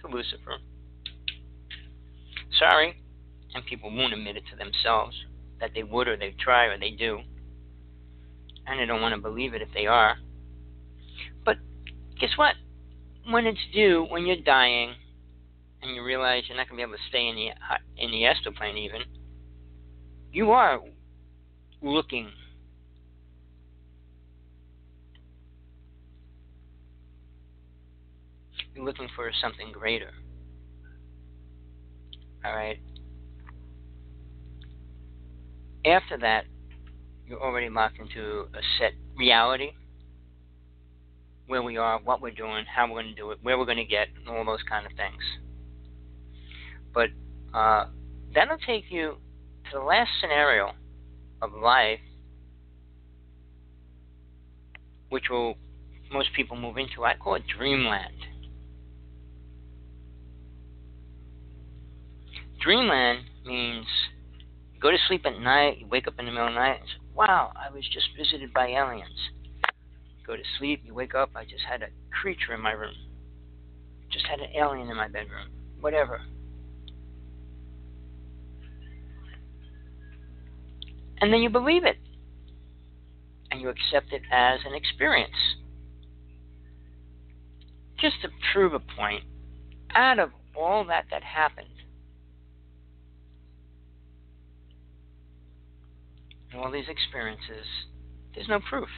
To Lucifer. Sorry, and people won't admit it to themselves that they would or they try or they do. And they don't want to believe it if they are. Guess what? When it's due, when you're dying, and you realize you're not going to be able to stay in the uh, in the astral plane even, you are looking. You're looking for something greater. All right. After that, you're already locked into a set reality where we are, what we're doing, how we're going to do it, where we're going to get, all those kind of things. But uh, that'll take you to the last scenario of life, which will most people move into. I call it dreamland. Dreamland means go to sleep at night, you wake up in the middle of the night and say, Wow, I was just visited by aliens. Go to sleep, you wake up, I just had a creature in my room. Just just had an alien in my bedroom. Whatever. And then you believe it. And you accept it as an experience. Just to prove a point, out of all that that happened, all these experiences, there's no proof.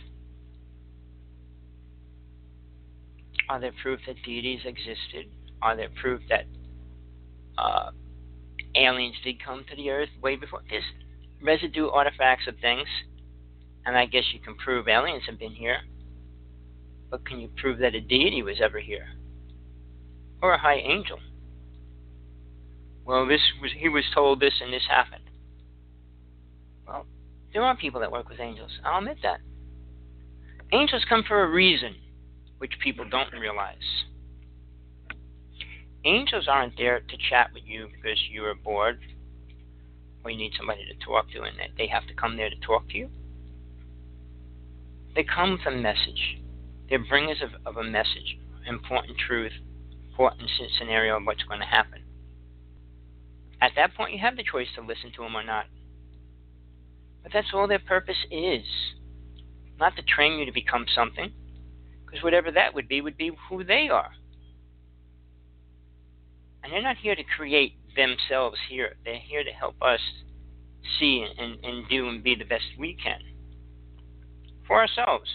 Are there proof that deities existed? Are there proof that uh, aliens did come to the earth way before? There's residue artifacts of things, and I guess you can prove aliens have been here. But can you prove that a deity was ever here? Or a high angel? Well, this was he was told this and this happened. Well, there are people that work with angels. I'll admit that. Angels come for a reason, which people don't realize. Angels aren't there to chat with you because you are bored or you need somebody to talk to and they have to come there to talk to you. They come with a message. They're bringers of, of a message, important truth, important scenario of what's going to happen. At that point, you have the choice to listen to them or not. But that's all their purpose is. Not to train you to become something, because whatever that would be would be who they are. And they're not here to create themselves here. They're here to help us see and, and do and be the best we can for ourselves.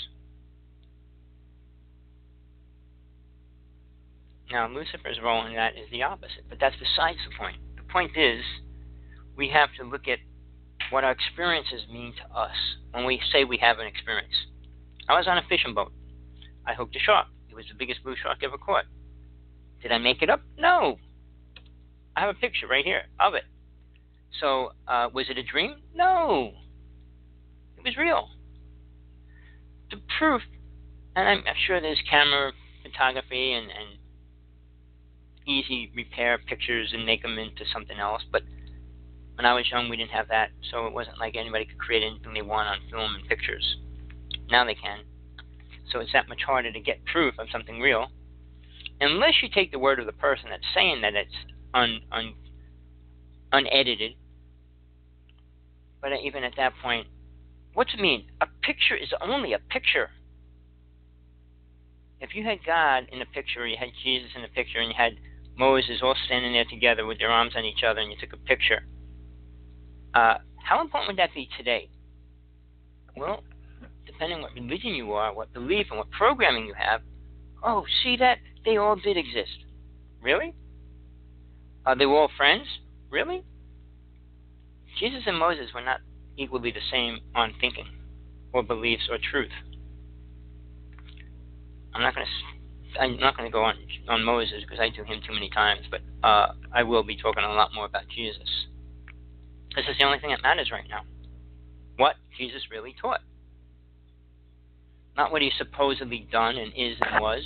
Now, Lucifer's role in that is the opposite, but that's besides the point. The point is, we have to look at what our experiences mean to us when we say we have an experience. I was on a fishing boat. I hooked a shark. It was the biggest blue shark ever caught. Did I make it up? No. I have a picture right here of it. So, uh, was it a dream? No. It was real. The proof, and I'm, sure there's camera photography and, and easy repair pictures and make them into something else, but when I was young, we didn't have that, so it wasn't like anybody could create anything they want on film and pictures. Now they can. So it's that much harder to get proof of something real, unless you take the word of the person that's saying that it's un, un, unedited. But even at that point, what's it mean? A picture is only a picture. If you had God in the picture, you had Jesus in the picture, and you had Moses all standing there together with their arms on each other, and you took a picture, uh, how important would that be today? Well, depending on what religion you are, what belief, and what programming you have, oh, see that? They all did exist. Really? Are they all friends? Really? Jesus and Moses were not equally the same on thinking, or beliefs, or truth. I'm not going to. I'm not going to go on on Moses because I do him too many times, but uh, I will be talking a lot more about Jesus. This is the only thing that matters right now. What Jesus really taught. Not what he supposedly done and is and was.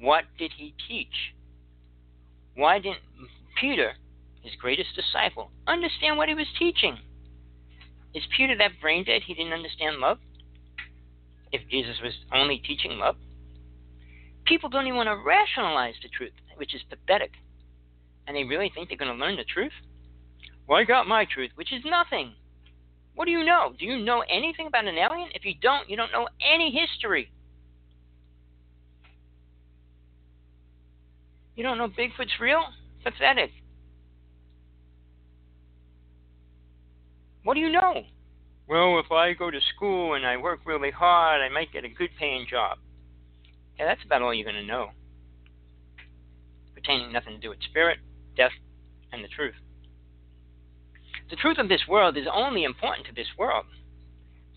What did he teach? Why didn't Peter, his greatest disciple, understand what he was teaching? Is Peter that brain dead he didn't understand love? If Jesus was only teaching love? People don't even want to rationalize the truth, which is pathetic. And they really think they're going to learn the truth? Well, I got my truth, which is nothing. What do you know? Do you know anything about an alien? If you don't, you don't know any history. You don't know Bigfoot's real? Pathetic. What do you know? Well, if I go to school and I work really hard, I might get a good paying job. Yeah, that's about all you're going to know. Pertaining nothing to do with spirit, death, and the truth. The truth of this world is only important to this world.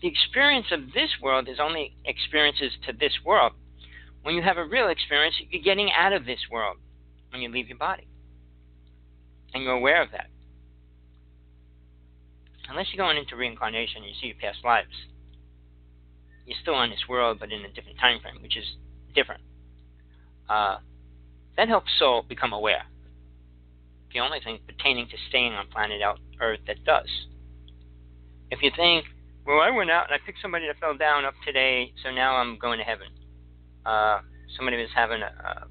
The experience of this world is only experiences to this world. When you have a real experience, you're getting out of this world when you leave your body. And you're aware of that. Unless you're going into reincarnation and you see your past lives, you're still on this world but in a different time frame, which is different. Uh, that helps soul become aware. The only thing pertaining to staying on planet Earth that does. If you think, well, I went out and I picked somebody that fell down up today, so now I'm going to heaven. Uh, somebody was having a, a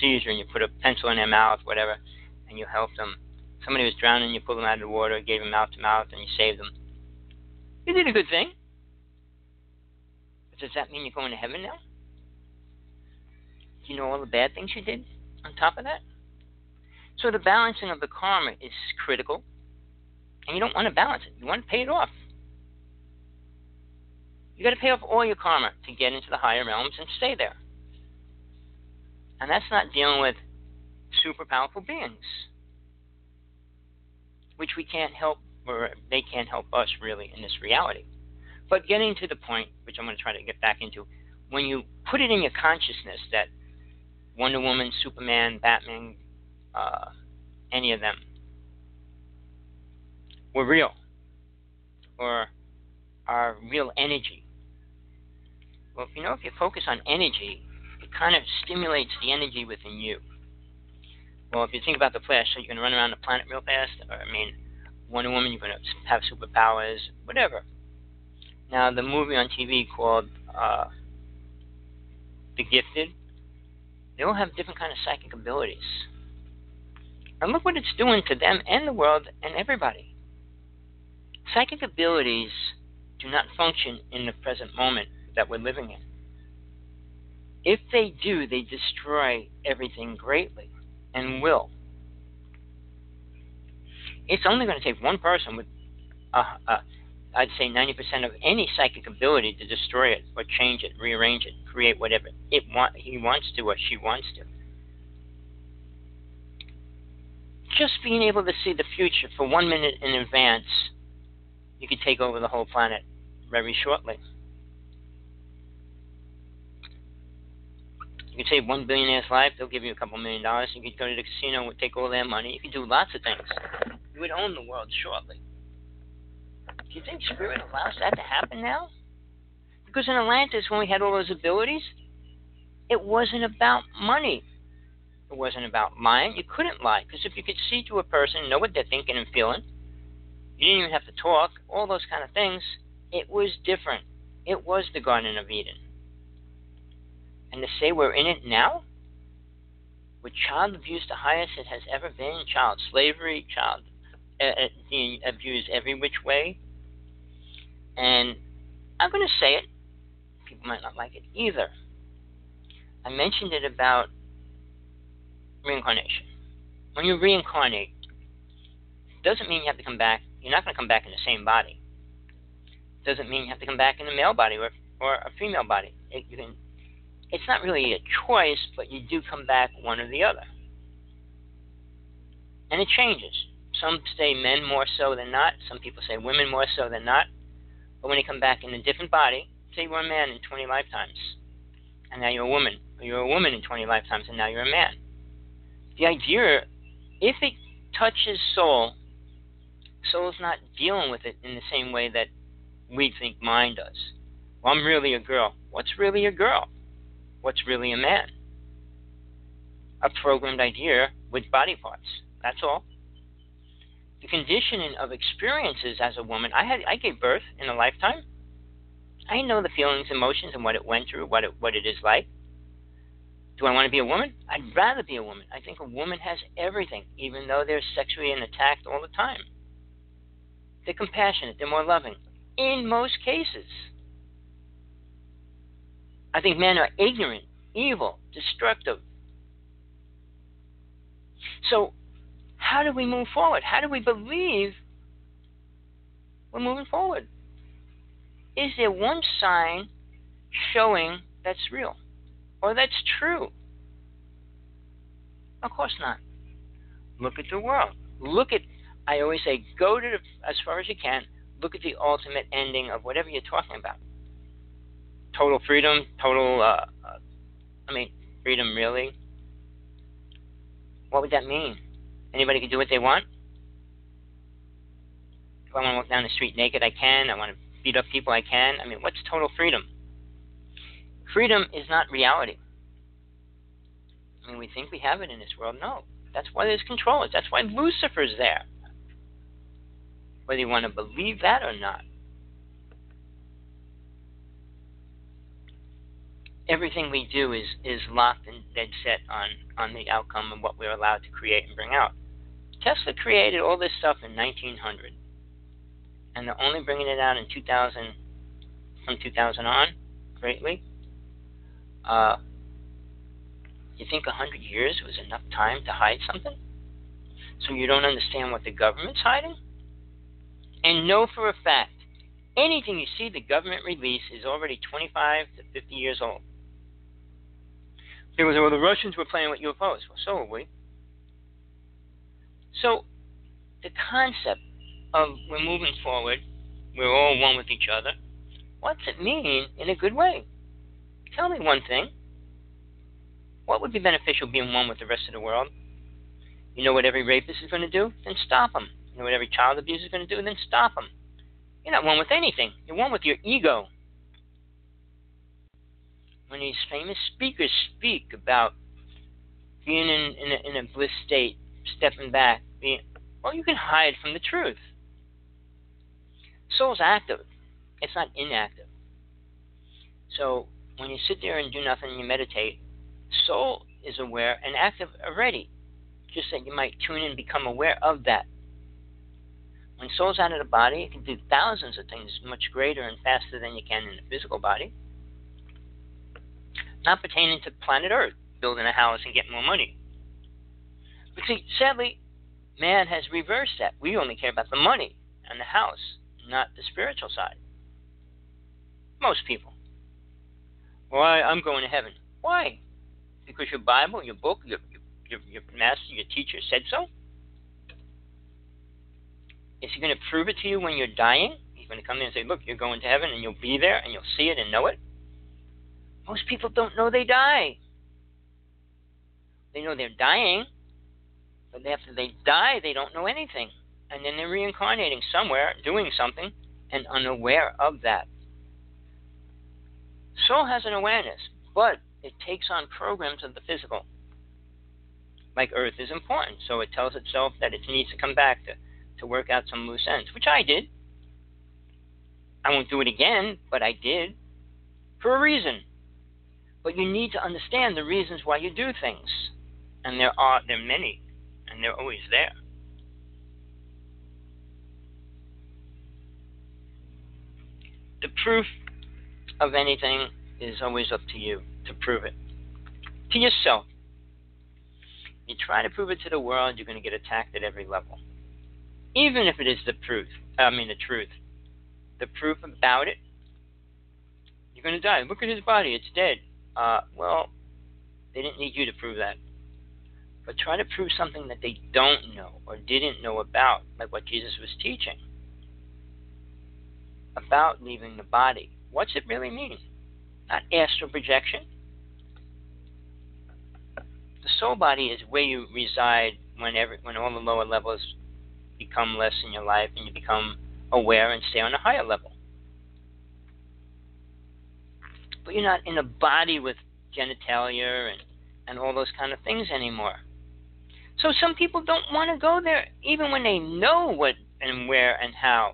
seizure and you put a pencil in their mouth, whatever, and you helped them. Somebody was drowning, you pulled them out of the water, gave them mouth to mouth, and you saved them. You did a good thing. But does that mean you're going to heaven now? Do you know all the bad things you did on top of that? So the balancing of the karma is critical, and you don't want to balance it. You want to pay it off. You got to pay off all your karma to get into the higher realms and stay there. And that's not dealing with super powerful beings, which we can't help, or they can't help us really in this reality. But getting to the point, which I'm going to try to get back into, when you put it in your consciousness that Wonder Woman, Superman, Batman, uh, any of them were real, or are real energy. Well, if you know, if you focus on energy, it kind of stimulates the energy within you. Well, if you think about the Flash, so going to run around the planet real fast, or I mean, Wonder Woman, you're going to have superpowers, whatever. Now, the movie on TV called uh, The Gifted, they all have different kind of psychic abilities. And look what it's doing to them and the world and everybody. Psychic abilities do not function in the present moment that we're living in. If they do, they destroy everything greatly and will. It's only going to take one person with, uh, uh, I'd say 90% of any psychic ability to destroy it or change it, rearrange it, create whatever it want, he wants to or she wants to. Just being able to see the future for one minute in advance, you could take over the whole planet very shortly. You could save one billionaire's life, they'll give you a couple million dollars. You could go to the casino and take all their money. You could do lots of things. You would own the world shortly. Do you think Spirit allows that to happen now? Because in Atlantis, when we had all those abilities, it wasn't about money. It wasn't about lying. You couldn't lie. Because if you could see to a person, know what they're thinking and feeling, you didn't even have to talk, all those kind of things, it was different. It was the Garden of Eden and to say we're in it now, with child abuse the highest it has ever been, child slavery, child uh, uh, being abused every which way, and I'm going to say it. People might not like it either. I mentioned it about reincarnation. When you reincarnate, doesn't mean you have to come back. You're not going to come back in the same body. Doesn't mean you have to come back in a male body or, or a female body. It, can it's not really a choice, but you do come back one or the other. And it changes. Some say men more so than not. Some people say women more so than not. But when you come back in a different body, say you were a man in 20 lifetimes, and now you're a woman, or you're a woman in 20 lifetimes, and now you're a man. The idea, if it touches soul, soul's not dealing with it in the same way that we think mind does. Well, I'm really a girl. What's really a girl? what's really a man. A programmed idea with body parts. That's all. The conditioning of experiences as a woman, I had I gave birth in a lifetime. I know the feelings, emotions, and what it went through, what it what it is like. Do I want to be a woman? I'd rather be a woman. I think a woman has everything, even though they're sexually attacked all the time. They're compassionate, they're more loving. In most cases. I think men are ignorant, evil, destructive. So, how do we move forward? How do we believe we're moving forward? Is there one sign showing that's real or that's true? Of course not. Look at the world. Look at, I always say, go to the, as far as you can, look at the ultimate ending of whatever you're talking about total freedom, total, uh, uh, I mean, freedom really? What would that mean? Anybody can do what they want? If I want to walk down the street naked, I can. I want to beat up people, I can. I mean, what's total freedom? Freedom is not reality. I mean, we think we have it in this world. No. That's why there's controllers. That's why Lucifer's there. Whether you want to believe that or not. everything we do is is locked and dead set on on the outcome of what we're allowed to create and bring out. Tesla created all this stuff in 1900, and they're only bringing it out in 2000 from 2000 on greatly. Uh, you think 100 years was enough time to hide something? So you don't understand what the government's hiding? And know for a fact, anything you see the government release is already 25 to 50 years old. People well, the Russians were playing with UFOs. Well, so were we. So the concept of we're moving forward, we're all one with each other, what's it mean in a good way? Tell me one thing. What would be beneficial being one with the rest of the world? You know what every rapist is going to do? Then stop him. You know what every child abuser is going to do? Then stop him. You're not one with anything. You're one with your ego. When these famous speakers speak about being in, in, a, in a bliss state, stepping back, being, well, you can hide from the truth. Soul's active. It's not inactive. So when you sit there and do nothing and you meditate, soul is aware and active already. Just that you might tune in and become aware of that. When soul's out of the body, it can do thousands of things much greater and faster than you can in the physical body. Not pertaining to planet Earth, building a house and getting more money. But see, sadly, man has reversed that. We only care about the money and the house, not the spiritual side. Most people. Why, I'm going to heaven. Why? Because your Bible, your book, your, your, your master, your teacher said so? Is he going to prove it to you when you're dying? He's going to come in and say, Look, you're going to heaven and you'll be there and you'll see it and know it? Most people don't know they die. They know they're dying, but after they die, they don't know anything. And then they're reincarnating somewhere, doing something, and unaware of that. Soul has an awareness, but it takes on programs of the physical. Like Earth is important, so it tells itself that it needs to come back to to work out some loose ends, which I did. I won't do it again, but I did for a reason. But you need to understand the reasons why you do things, and there are there are many, and they're always there. The proof of anything is always up to you to prove it to yourself. You try to prove it to the world, you're going to get attacked at every level even if it is the truth. I mean the truth. The proof about it. You're going to die. Look at his body. It's dead. Uh, well, they didn't need you to prove that. But try to prove something that they don't know or didn't know about, like what Jesus was teaching about leaving the body. What's it really mean? Not astral projection. The soul body is where you reside when every, when all the lower levels become less in your life and you become aware and stay on a higher level. But you're not in a body with genitalia and, and all those kind of things anymore. So some people don't want to go there even when they know what and where and how.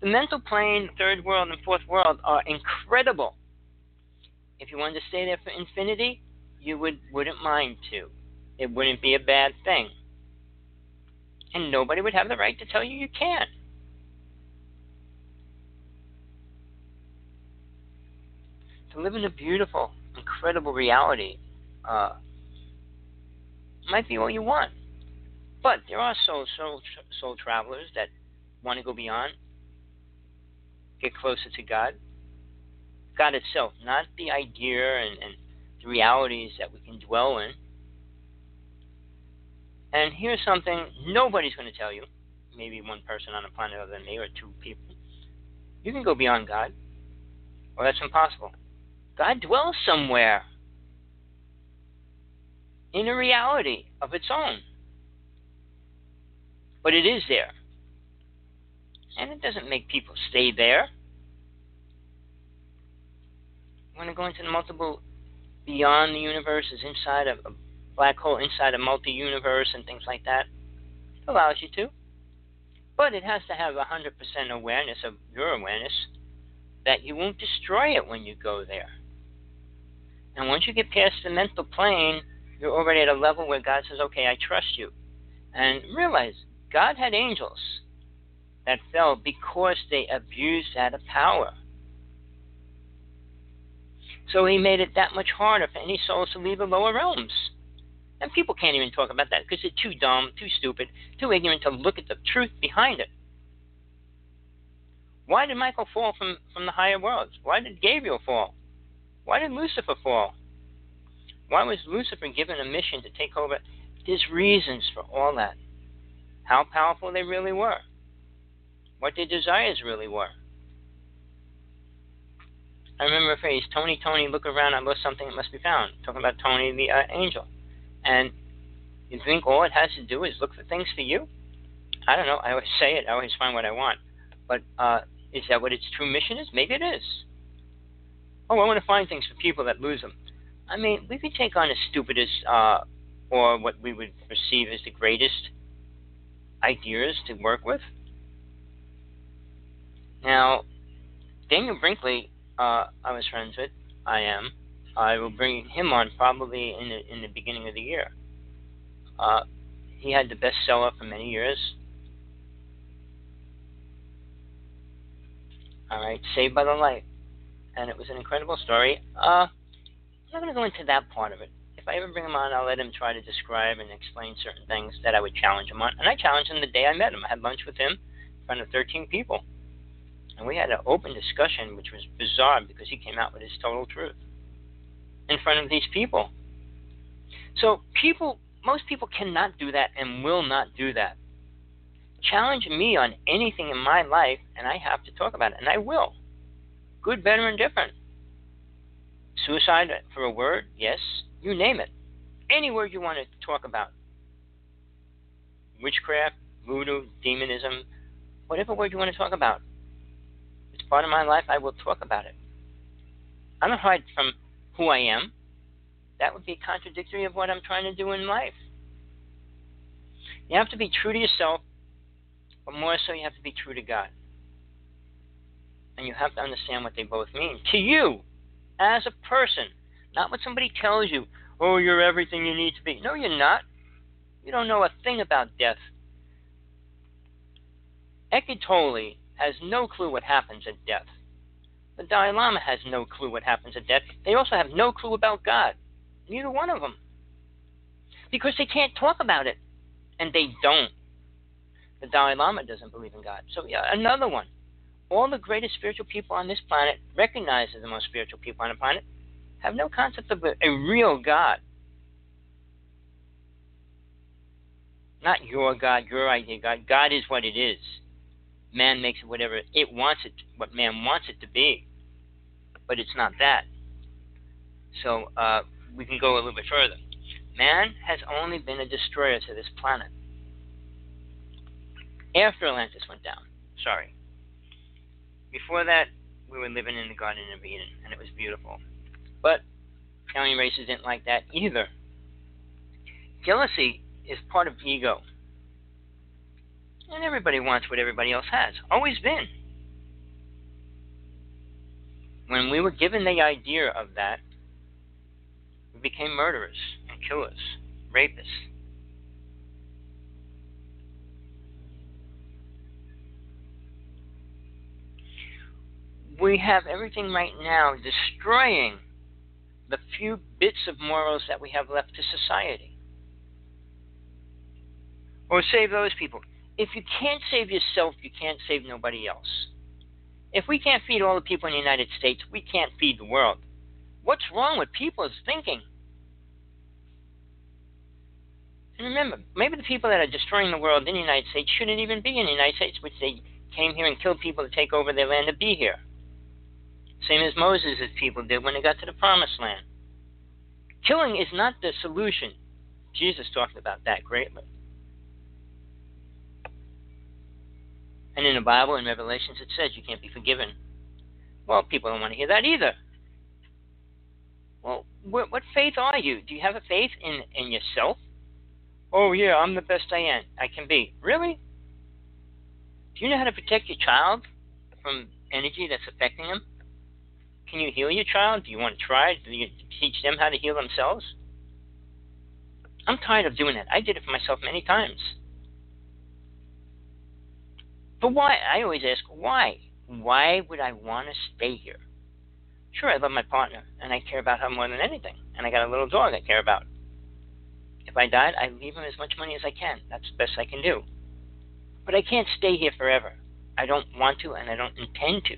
The mental plane, third world, and fourth world are incredible. If you wanted to stay there for infinity, you would, wouldn't mind to. It wouldn't be a bad thing and nobody would have the right to tell you you can't. To live in a beautiful, incredible reality uh, might be all you want. But there are soul, soul, soul travelers that want to go beyond, get closer to God. God itself, not the idea and, and the realities that we can dwell in and here's something nobody's going to tell you. Maybe one person on the planet other than me, or two people. You can go beyond God. Well, that's impossible. God dwells somewhere in a reality of its own. But it is there. And it doesn't make people stay there. When to go into the multiple beyond the universe is inside of a black hole inside a multi universe and things like that. It allows you to. But it has to have 100% awareness of your awareness that you won't destroy it when you go there. And once you get past the mental plane, you're already at a level where God says, okay, I trust you. And realize God had angels that fell because they abused that power. So he made it that much harder for any souls to leave the lower realms. And people can't even talk about that because they're too dumb, too stupid, too ignorant to look at the truth behind it. Why did Michael fall from, from the higher worlds? Why did Gabriel fall? Why did Lucifer fall? Why was Lucifer given a mission to take over? There's reasons for all that. How powerful they really were. What their desires really were. I remember a phrase, Tony, Tony, look around, I lost something that must be found. Talking about Tony the uh, angel. And you think all it has to do is look for things for you? I don't know. I always say it. I always find what I want. But uh, is that what its true mission is? Maybe it is. Oh, I want to find things for people that lose them. I mean, we could take on the stupidest uh, or what we would perceive as the greatest ideas to work with. Now, Dannion Brinkley uh, I was friends with. I am. I will bring him on probably in the in the beginning of the year. Uh, he had the bestseller for many years. All right, Saved by the Light, and it was an incredible story. Uh, I'm not going to go into that part of it. If I ever bring him on, I'll let him try to describe and explain certain things that I would challenge him on. And I challenged him the day I met him. I had lunch with him in front of 13 people. And we had an open discussion, which was bizarre because he came out with his total truth in front of these people. So, people, most people cannot do that and will not do that. Challenge me on anything in my life, and I have to talk about it, and I will. Good, better, and different. Suicide for a word, yes, you name it. Any word you want to talk about. Witchcraft, voodoo, demonism, whatever word you want to talk about part of my life, I will talk about it. I don't hide from who I am. That would be contradictory of what I'm trying to do in life. You have to be true to yourself, but more so, you have to be true to God. And you have to understand what they both mean to you as a person, not what somebody tells you. Oh, you're everything you need to be. No, you're not. You don't know a thing about death. Eckhart Tolle has no clue what happens at death. The Dalai Lama has no clue what happens at death. They also have no clue about God. Neither one of them. Because they can't talk about it. And they don't. The Dalai Lama doesn't believe in God. So, yeah, another one. All the greatest spiritual people on this planet, recognized as the most spiritual people on the planet, have no concept of a, real God. Not your God, your idea God. God is what it is man makes it whatever it wants it, what man wants it to be. But it's not that. So uh, we can go a little bit further. Man has only been a destroyer to this planet. After Atlantis went down. Sorry. Before that, we were living in the Garden of Eden, and it was beautiful. But alien races didn't like that either. Jealousy is part of ego. And everybody wants what everybody else has. Always been. When we were given the idea of that, we became murderers and killers, rapists. We have everything right now destroying the few bits of morals that we have left to society. Or save those people if you can't save yourself, you can't save nobody else. If we can't feed all the people in the United States, we can't feed the world. What's wrong with people's thinking? And remember, maybe the people that are destroying the world in the United States shouldn't even be in the United States, which they came here and killed people to take over their land to be here. Same as Moses' people did when they got to the promised land. Killing is not the solution. Jesus talked about that greatly. And in the Bible, in Revelations, it says you can't be forgiven. Well, people don't want to hear that either. Well, what, what faith are you? Do you have a faith in, in yourself? Oh, yeah, I'm the best I am. I can be. Really? Do you know how to protect your child from energy that's affecting them? Can you heal your child? Do you want to try? Do you teach them how to heal themselves? I'm tired of doing that. I did it for myself many times. But why? I always ask, why? Why would I want to stay here? Sure, I love my partner, and I care about her more than anything. And I got a little dog I care about. If I died, I'd leave him as much money as I can. That's the best I can do. But I can't stay here forever. I don't want to, and I don't intend to.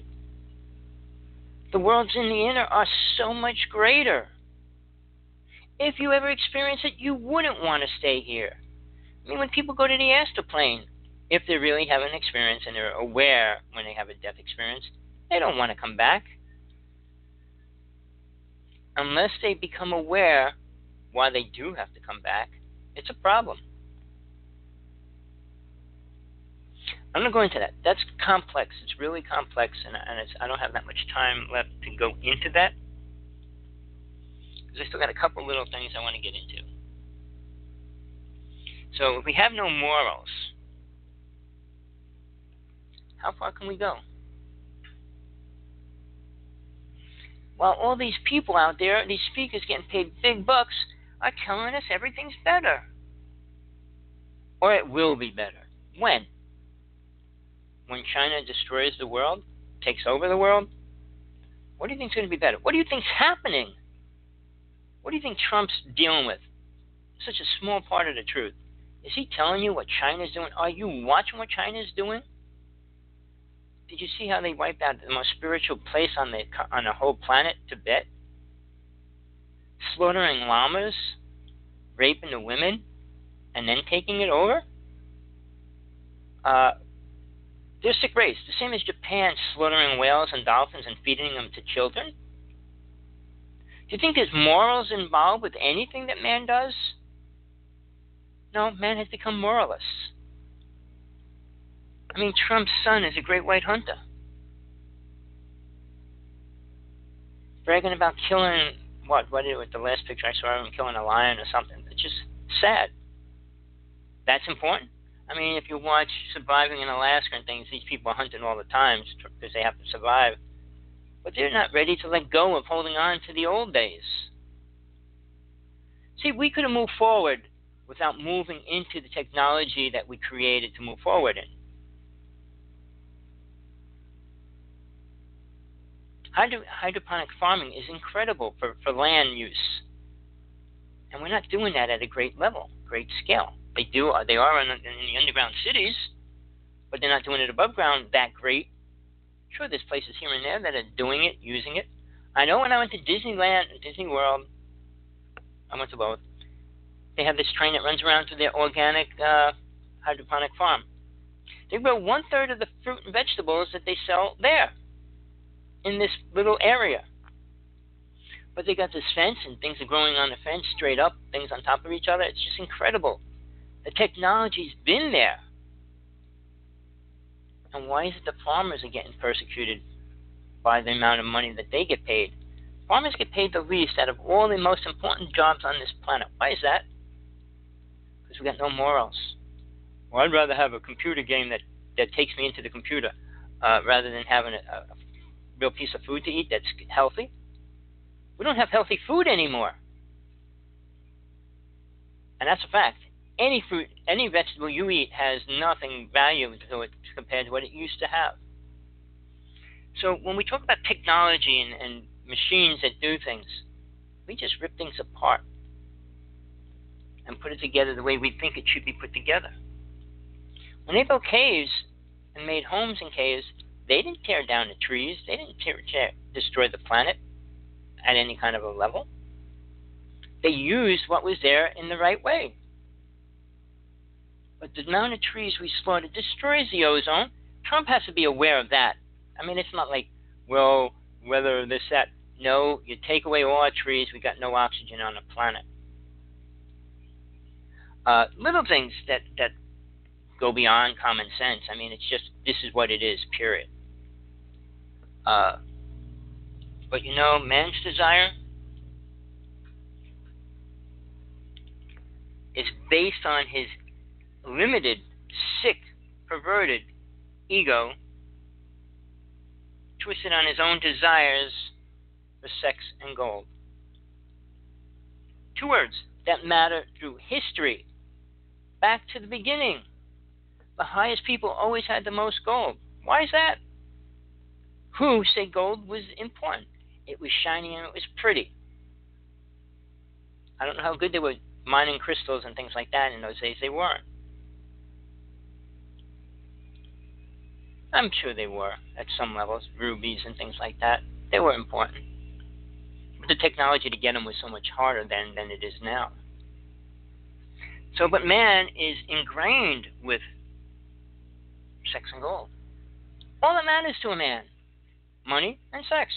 The worlds in the inner are so much greater. If you ever experience it, you wouldn't want to stay here. I mean, when people go to the astral plane, if they really have an experience and they're aware when they have a death experience, they don't want to come back. Unless they become aware why they do have to come back, it's a problem. I'm not going to go into that. That's complex. It's really complex, and, and I don't have that much time left to go into that. Because I still got a couple little things I want to get into. So if we have no morals, how far can we go? While all these people out there, these speakers getting paid big bucks, are telling us everything's better. Or it will be better. When? When China destroys the world, takes over the world? What do you think is going to be better? What do you think's happening? What do you think Trump's dealing with? Such a small part of the truth. Is he telling you what China's doing? Are you watching what China's doing? Did you see how they wiped out the most spiritual place on the on the whole planet, Tibet? Slaughtering lamas, raping the women, and then taking it over? Uh, they're sick race, the same as Japan slaughtering whales and dolphins and feeding them to children. Do you think there's morals involved with anything that man does? No, man has become moralless. I mean, Trump's son is a great white hunter. Bragging about killing what? What did it was the last picture I saw of him killing a lion or something? It's just sad. That's important. I mean, if you watch Surviving in Alaska and things, these people are hunting all the time because they have to survive. But they're not ready to let go of holding on to the old days. See, we could have moved forward without moving into the technology that we created to move forward in. Hydro- hydroponic farming is incredible for, for land use. And we're not doing that at a great level, great scale. They do, they are in, in the underground cities, but they're not doing it above ground that great. Sure, there's places here and there that are doing it, using it. I know when I went to Disneyland, Disney World, I went to both. They have this train that runs around to their organic uh, hydroponic farm. They grow one third of the fruit and vegetables that they sell there in this little area. But they got this fence and things are growing on the fence straight up, things on top of each other. It's just incredible. The technology's been there. And why is it the farmers are getting persecuted by the amount of money that they get paid? Farmers get paid the least out of all the most important jobs on this planet. Why is that? Because we got no morals. Well, I'd rather have a computer game that, that takes me into the computer uh, rather than having a, a real piece of food to eat that's healthy. We don't have healthy food anymore. And that's a fact. Any fruit, any vegetable you eat has nothing value to it compared to what it used to have. So when we talk about technology and, and machines that do things, we just rip things apart and put it together the way we think it should be put together. When they built caves and made homes in caves, they didn't tear down the trees. They didn't tear, tear, destroy the planet at any kind of a level. They used what was there in the right way. But the amount of trees we slaughtered destroys the ozone. Trump has to be aware of that. I mean, it's not like, well, whether this, that. No, you take away all our trees, we got no oxygen on the planet. Uh, little things that, that go beyond common sense. I mean, it's just, this is what it is, period. Uh, but you know, man's desire is based on his limited, sick, perverted ego, twisted on his own desires for sex and gold. Two words that matter through history. Back to the beginning. The highest people always had the most gold. Why is that? Who said gold was important? It was shiny and it was pretty. I don't know how good they were mining crystals and things like that in those days. They weren't. I'm sure they were at some levels, rubies and things like that. They were important. But the technology to get them was so much harder then than it is now. So, but man is ingrained with sex and gold. All that matters to a man money and sex.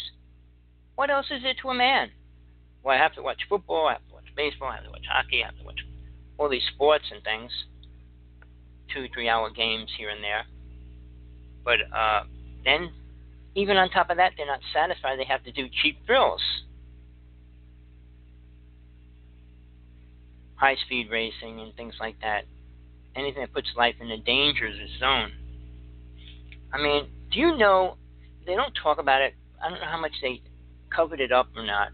What else is it to a man? Well, I have to watch football, I have to watch baseball, I have to watch hockey, I have to watch all these sports and things. Two, three hour games here and there. But uh, then, even on top of that, they're not satisfied. They have to do cheap thrills. High speed racing and things like that. Anything that puts life in a dangerous zone. I mean, do you know they don't talk about it? I don't know how much they covered it up or not.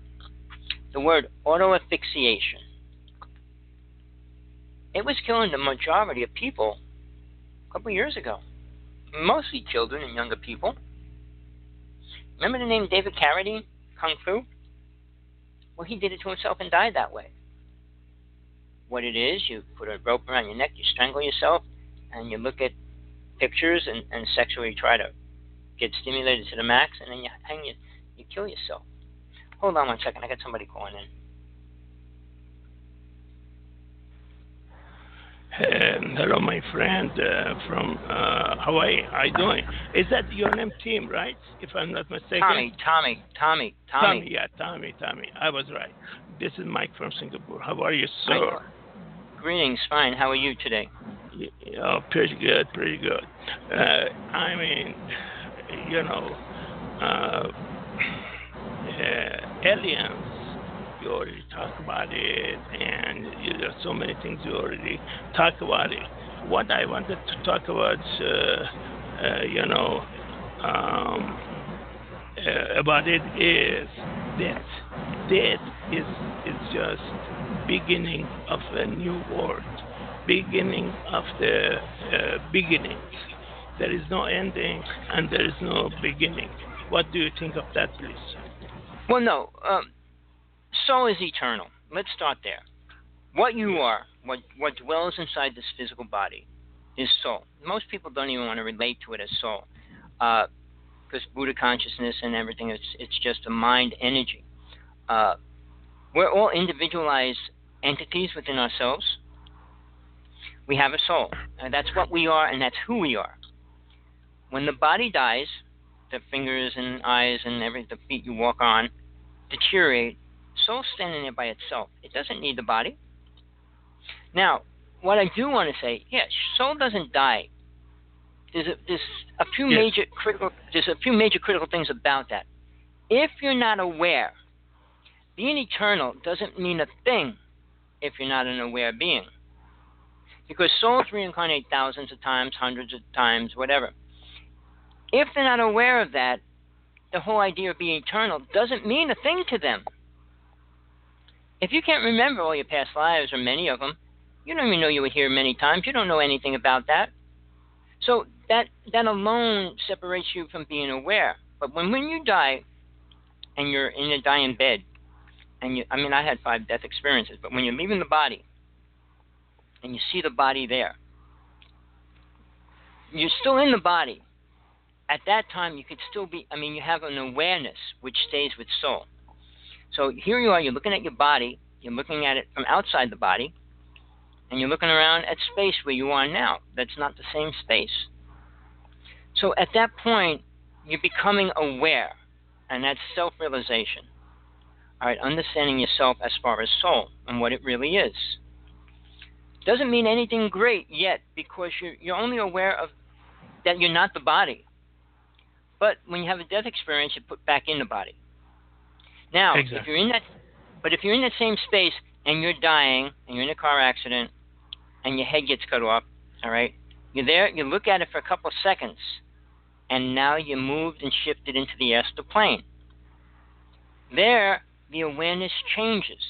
The word auto asphyxiation. It was killing the majority of people a couple years ago mostly children and younger people. Remember the name David Carradine, Kung Fu? Well, he did it to himself and died that way. What it is, you put a rope around your neck, you strangle yourself, and you look at pictures and, and sexually try to get stimulated to the max, and then you hang you, you kill yourself. Hold on one second, I got somebody calling in. Um, hello, my friend uh, from uh, Hawaii. How are you doing? Is that your name, Tim? Right? If I'm not mistaken. Tommy, Tommy, Tommy, Tommy. Tommy, yeah, Tommy, Tommy. I was right. This is Mike from Singapore. How are you, sir? Greetings, fine. How are you today? Yeah, oh, pretty good, pretty good. Uh, I mean, you know, uh, aliens you already talked about it, and you, there's so many things you already talked about it. What I wanted to talk about, uh, uh, you know, um, uh, about it is that death is is just beginning of a new world, beginning of the uh, beginning. There is no ending and there is no beginning. What do you think of that, please? Well, no. Um, soul is eternal. Let's start there. What you are, what what dwells inside this physical body, is soul. Most people don't even want to relate to it as soul, because uh, Buddha consciousness and everything, it's it's just a mind energy. Uh, we're all individualized entities within ourselves. We have a soul, and that's what we are, and that's who we are. When the body dies, the fingers and eyes and every the feet you walk on deteriorate soul's standing there by itself. It doesn't need the body. Now, what I do want to say, yes, soul doesn't die. There's a, there's a few yes. major critical there's a few major critical things about that. If you're not aware, being eternal doesn't mean a thing if you're not an aware being. Because souls reincarnate thousands of times, hundreds of times, whatever. If they're not aware of that, the whole idea of being eternal doesn't mean a thing to them. If you can't remember all your past lives, or many of them, you don't even know you were here many times. You don't know anything about that. So that that alone separates you from being aware. But when when you die, and you're in a dying bed, and you, I mean, I had five death experiences, but when you're leaving the body, and you see the body there, you're still in the body. At that time, you could still be. I mean, you have an awareness which stays with soul. So here you are, you're looking at your body, you're looking at it from outside the body, and you're looking around at space where you are now. That's not the same space. So at that point, you're becoming aware, and that's self realization. All right, understanding yourself as far as soul and what it really is. Doesn't mean anything great yet because you're, you're only aware of that you're not the body. But when you have a death experience, you're put back in the body. Now, exactly. if you're in that, but if you're in that same space and you're dying and you're in a car accident and your head gets cut off, all right, you're there, you look at it for a couple of seconds, and now you moved and shifted into the astral plane. There, the awareness changes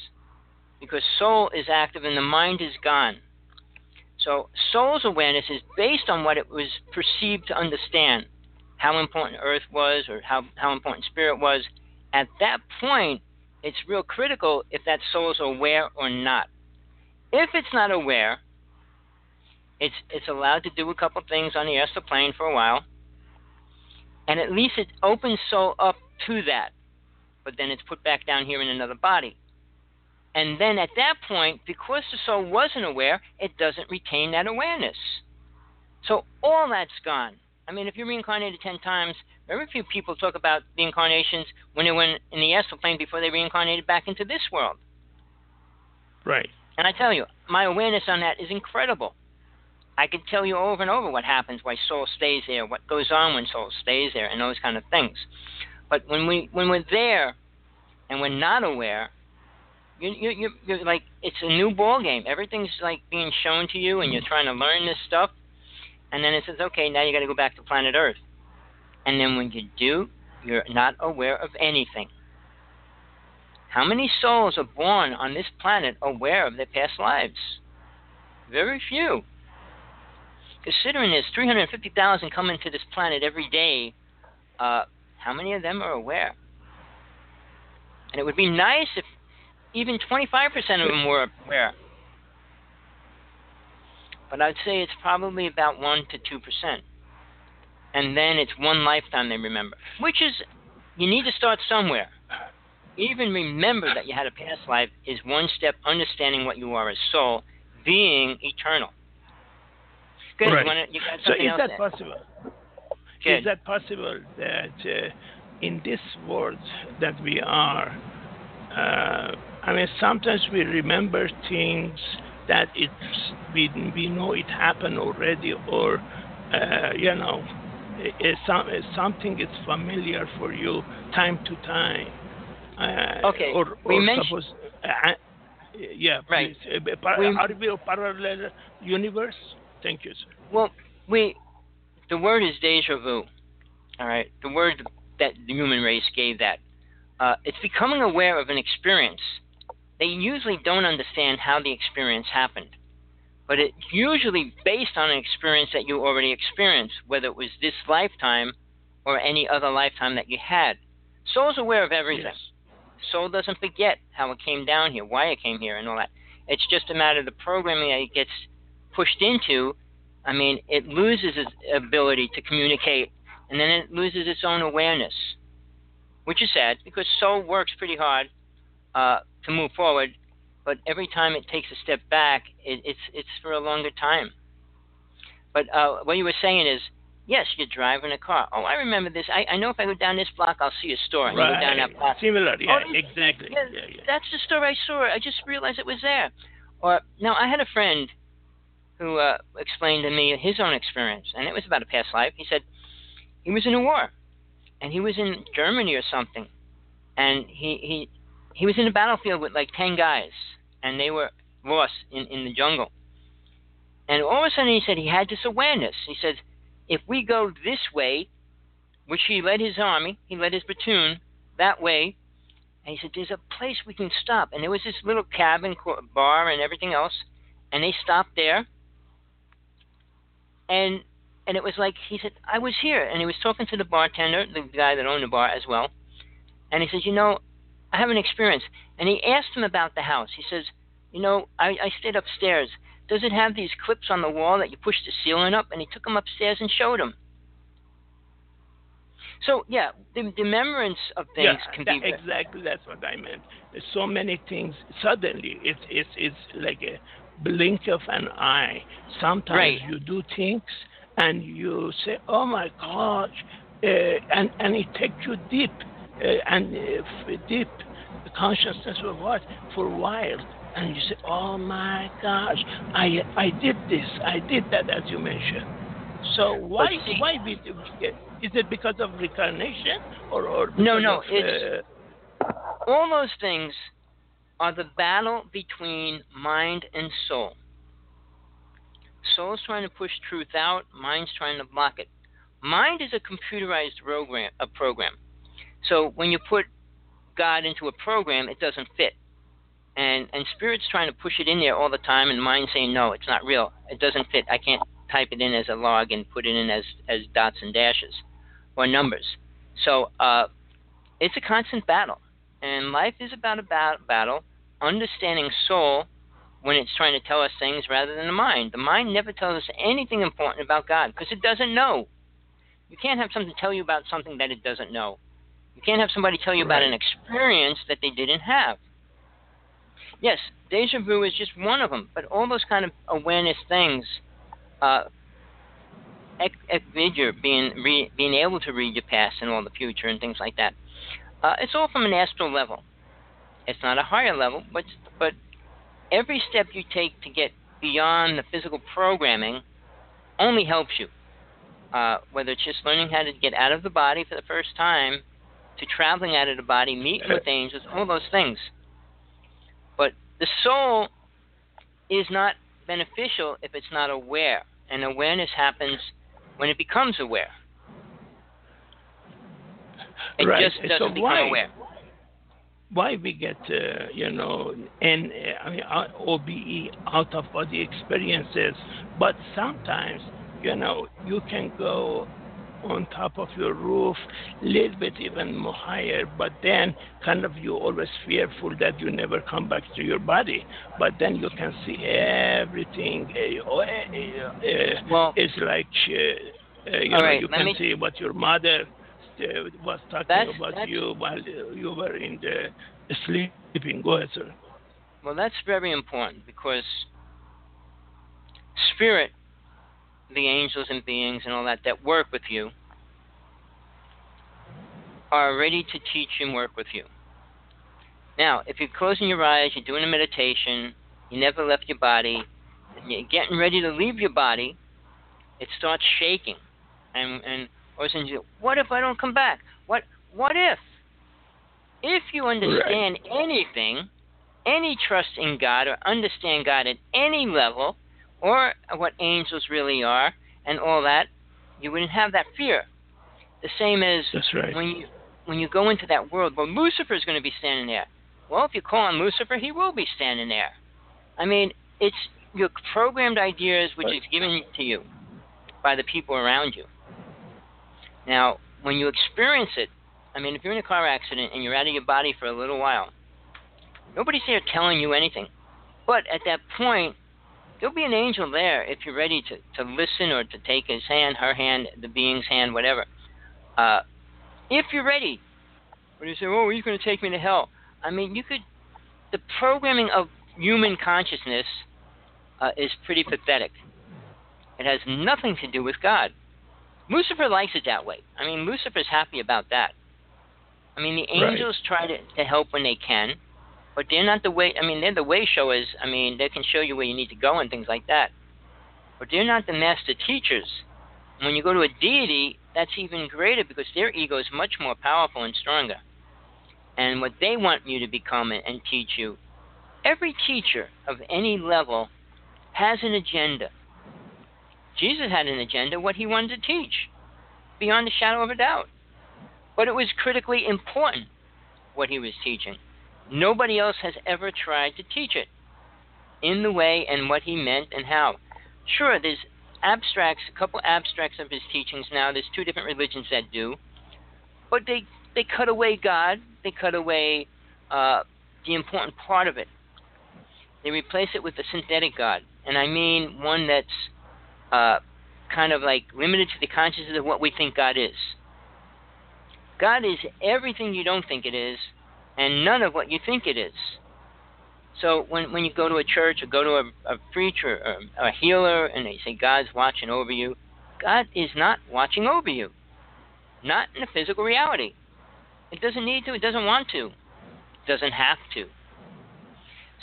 because soul is active and the mind is gone. So, soul's awareness is based on what it was perceived to understand how important earth was or how, how important spirit was. At that point, it's real critical if that soul is aware or not. If it's not aware, it's it's allowed to do a couple things on the astral plane for a while, and at least it opens soul up to that. But then it's put back down here in another body. And then at that point, because the soul wasn't aware, it doesn't retain that awareness. So all that's gone. I mean, if you're reincarnated 10 times, very few people talk about the incarnations when they went in the astral plane before they reincarnated back into this world. Right. And I tell you, my awareness on that is incredible. I can tell you over and over what happens, why soul stays there, what goes on when soul stays there, and those kind of things. But when we when we're there and we're not aware, you, you, you, you're like it's a new ball game. Everything's like being shown to you, and you're trying to learn this stuff. And then it says, okay, now you got to go back to planet Earth. And then when you do, you're not aware of anything. How many souls are born on this planet aware of their past lives? Very few. Considering there's 350,000 coming to this planet every day, uh, how many of them are aware? And it would be nice if even 25% of them were aware. But I'd say it's probably about 1 to 2%. And then it's one lifetime they remember, which is, you need to start somewhere. Even remember that you had a past life is one step understanding what you are as soul, being eternal. Good. Right. You wanna, you got So is that there? possible? Good. Is that possible that uh, in this world that we are, uh, I mean, sometimes we remember things that it's we we know it happened already, or uh, you know, i- i- some, something is familiar for you time to time. Uh, Okay, Or, we mentioned- uh, yeah, Right. Uh, par- We- are we a parallel universe? Thank you, sir. Well, we the word is deja vu. All right, the word that the human race gave that. Uh, it's becoming aware of an experience. They usually don't understand how the experience happened, but it's usually based on an experience that you already experienced, whether it was this lifetime or any other lifetime that you had. Soul's aware of everything. Yes. Soul doesn't forget how it came down here, why it came here, and all that. It's just a matter of the programming that it gets pushed into. I mean, it loses its ability to communicate, and then it loses its own awareness, which is sad because soul works pretty hard uh, to move forward, but every time it takes a step back, it, it's it's for a longer time. But uh, what you were saying is, yes, you're driving a car. Oh, I remember this. I, I know if I go down this block, I'll see a store. You go down that block. Similar, yeah, Oh, exactly. Yeah, Yeah, yeah. That's the store I saw. I just realized it was there. Or now I had a friend who uh, explained to me his own experience, and it was about a past life. He said he was in a war, and he was in Germany or something, and he he he was in a battlefield with like ten guys, and they were lost in in the jungle. And all of a sudden, he said he had this awareness. He said, if we go this way, which he led his army, he led his platoon that way, and he said, There's a place we can stop. And there was this little cabin, bar, and everything else. And they stopped there. And and it was like, he said, I was here. And he was talking to the bartender, the guy that owned the bar as well. And he says, You know, I have an experience. And he asked him about the house. He says, You know, I, I stayed upstairs. Does it have these clips on the wall that you push the ceiling up? And he took him upstairs and showed him. So, yeah, the, the remembrance of things yeah, can that- be. exactly. That's what I meant. There's so many things. Suddenly, it's it's it's like a blink of an eye. Sometimes Right. you do things and you say, "Oh my gosh," uh, and and it takes you deep and uh, deep consciousness or what for a while. And you say, "Oh my gosh, I I did this, I did that," as you mentioned. So why see- why we, is it because of reincarnation or or No, no, of, it's- uh, all those things are the battle between mind and soul. Soul's trying to push truth out, mind's trying to block it. Mind is a computerized program, a program. So when you put God into a program, it doesn't fit. And and spirit's trying to push it in there all the time, and mind saying no, it's not real. It doesn't fit. I can't type it in as a log and put it in as as dots and dashes or numbers. So uh, it's a constant battle, and life is about a bat- battle. Understanding soul when it's trying to tell us things rather than the mind. The mind never tells us anything important about God because it doesn't know. You can't have something tell you about something that it doesn't know. You can't have somebody tell you about an experience that they didn't have. Yes, deja vu is just one of them, but all those kind of awareness things, uh, being re, being able to read your past and all the future and things like that, uh, it's all from an astral level. It's not a higher level, but but every step you take to get beyond the physical programming only helps you. Uh, whether it's just learning how to get out of the body for the first time, to traveling out of the body, meeting with angels, all those things. But the soul is not beneficial if it's not aware, and awareness happens when it becomes aware. It right. just doesn't so become why, aware. Why we get, uh, you know, and uh, I mean, uh, OBE out of body experiences, but sometimes, you know, you can go on top of your roof, a little bit even more higher, but then kind of you always fearful that you never come back to your body. But then you can see everything. Uh, uh, uh, Well- it's like uh, uh, you know right, you can me- see what your mother uh, was talking That's- about that's- you while you were in the sleeping. Go ahead, sir. Well, that's very important because spirit, the angels and beings and all that that work with you, are ready to teach and work with you. Now, if you're closing your eyes, you're doing a meditation, you never left your body, and you're getting ready to leave your body, it starts shaking, and and of you what if I don't come back? What what if? If you understand anything, any trust in God or understand God at any level, or what angels really are, and all that, you wouldn't have that fear. The same as That's right. when you when you go into that world, well, Lucifer is going to be standing there. Well, if you call on Lucifer, he will be standing there. I mean, it's your programmed ideas which is given to you by the people around you. Now, when you experience it, I mean, if you're in a car accident and you're out of your body for a little while, nobody's there telling you anything. But at that point, there'll be an angel there if you're ready to, to listen or to take his hand, her hand, the being's hand, whatever. Uh, if you're ready. When you say, oh, he's going to take me to hell. I mean, you could. The programming of human consciousness uh, is pretty pathetic. It has nothing to do with God. Lucifer likes it that way. I mean, Lucifer's happy about that. I mean, the Right. angels try to, to help when they can, but they're not the way. I mean, they're the way showers. I mean, they can show you where you need to go and things like that. But they're not the master teachers. When you go to a deity, that's even greater because their ego is much more powerful and stronger. And what they want you to become and, teach you, every teacher of any level has an agenda. Jesus had an agenda, what he wanted to teach, beyond a shadow of a doubt. But it was critically important what he was teaching. Nobody else has ever tried to teach it in the way and what he meant and how. Sure, there's abstracts, a couple abstracts of his teachings now. There's two different religions that do, but they they cut away God. They cut away uh, the important part of it. They replace it with a synthetic God, and I mean one that's uh, kind of like limited to the consciousness of what we think God is. God is everything you don't think it is, and none of what you think it is. So when when you go to a church or go to a, a preacher or a healer and they say God's watching over you, God is not watching over you. Not in the physical reality. It doesn't need to, it doesn't want to. It doesn't have to.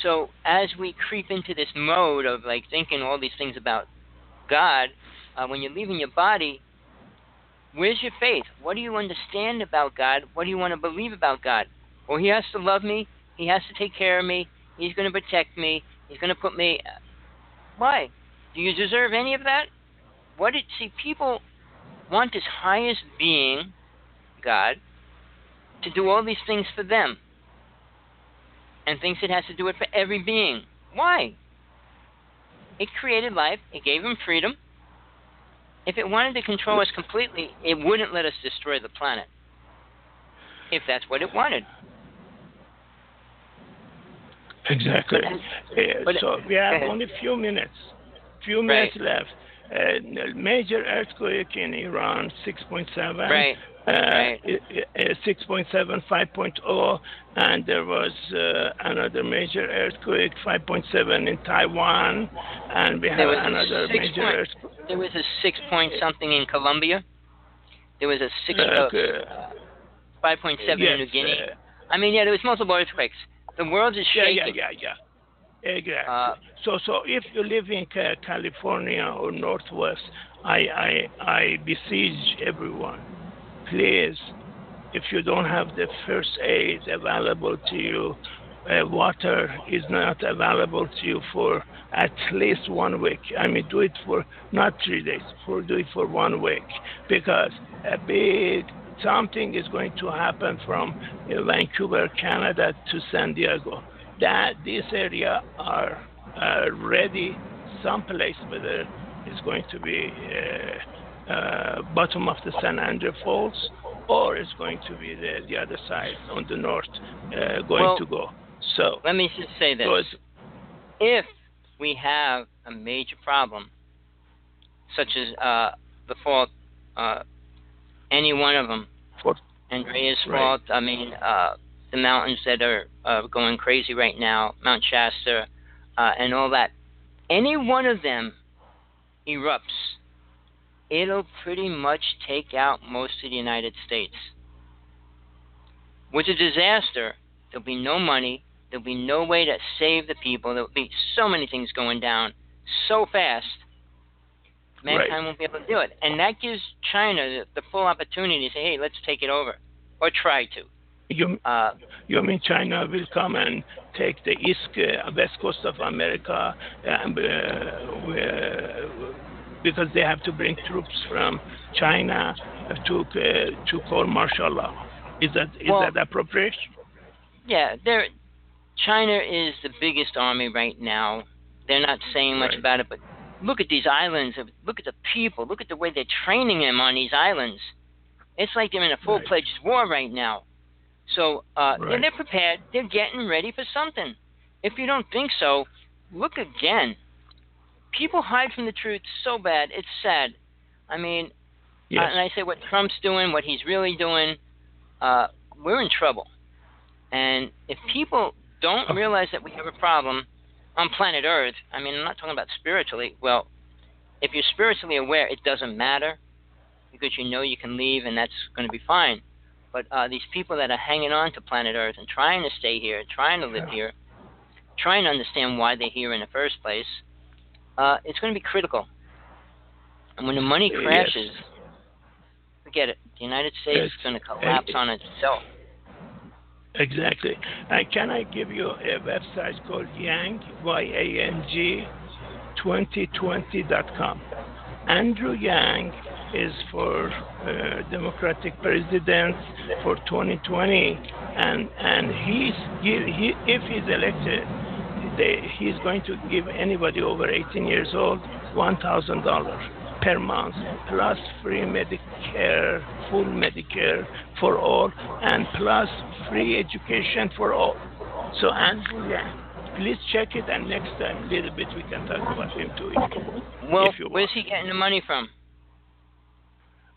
So as we creep into this mode of like thinking all these things about God, uh, when you're leaving your body, where's your faith? What do you understand about God? What do you want to believe about God? Well, He has to love me. He has to take care of me. He's going to protect me. He's going to put me. Why? Do you deserve any of that? What did see? People want this highest being, God, to do all these things for them. and thinks it has to do it for every being. Why? It created life, it gave him freedom. If it wanted to control us completely, it wouldn't let us destroy the planet. If that's what it wanted. Exactly. Uh, so we have ahead. only few minutes. Few minutes left. Uh, major earthquake in Iran, 6.7. Right. Uh, Right. uh, uh, 6.7, 5.0, oh, and there was uh, another major earthquake, 5.7 in Taiwan, and we have There was a another major point- earthquake. There was a six point something in Colombia. There was a six Uh, uh, okay. five point seven yes, in New Guinea. uh, I mean, yeah, there was multiple earthquakes. The world is shaking. yeah, yeah, yeah. yeah. Exactly. Uh, so, so if you live in Ca- California or Northwest, I, I, I besiege everyone, please, if you don't have the first aid available to you, uh, water is not available to you for at least one week. I mean, do it for not three days, for do it for one week, because a big something is going to happen from uh, Vancouver, Canada to San Diego. That this area are uh, ready. Someplace whether it's going to be uh, uh, bottom of the San Andreas Falls, or it's going to be the, the other side on the north uh, going Well, to go. So, Let me just say this. if we have a major problem, such as uh, the fault, uh, any one of them, Andreas Right. fault, I mean, uh, the mountains that are uh, going crazy right now, Mount Shasta, uh, and all that, any one of them erupts, it'll pretty much take out most of the United States. With a disaster, there'll be no money, there'll be no way to save the people, there'll be so many things going down so fast. Mankind Right. won't be able to do it. And that gives China the, full opportunity to say, hey, let's take it over. Or try to. you, Uh, you mean China will come and take the east, uh, west coast of America, and, uh, because they have to bring troops from China to uh, to call martial law. Is that is Well- that appropriate? yeah, China is the biggest army right now. They're not saying much Right. about it, but look at these islands. Look at the people. Look at the way they're training them on these islands. It's like they're in a full-fledged war right now. So uh, Right. they're prepared. They're getting ready for something. If you don't think so, look again. People hide from the truth so bad. It's sad. I mean, Yes. uh, and I say what Trump's doing, what he's really doing, uh, we're in trouble. And if people don't Oh. realize that we have a problem on planet Earth, I mean, I'm not talking about spiritually. Well, if you're spiritually aware, it doesn't matter because you know you can leave and that's going to be fine. But uh, these people that are hanging on to planet Earth and trying to stay here, trying to live Yeah. here, trying to understand why they're here in the first place, uh, it's going to be critical. And when the money Yes. crashes, forget it. The United States Yes. is going to collapse And- on itself. Exactly. And can I give you a website called Yang, Y-A-N-G, 2020.com. Andrew Yang is for uh, Democratic president for 2020, and and he's he, he if he's elected, they, he's going to give anybody over 18 years old $1,000 per month, plus free Medicare, full Medicare for all, and plus free education for all. So Andrew Yang, please check it, and next time, a little bit, we can talk about him too. if- Well, if where's he getting the money from?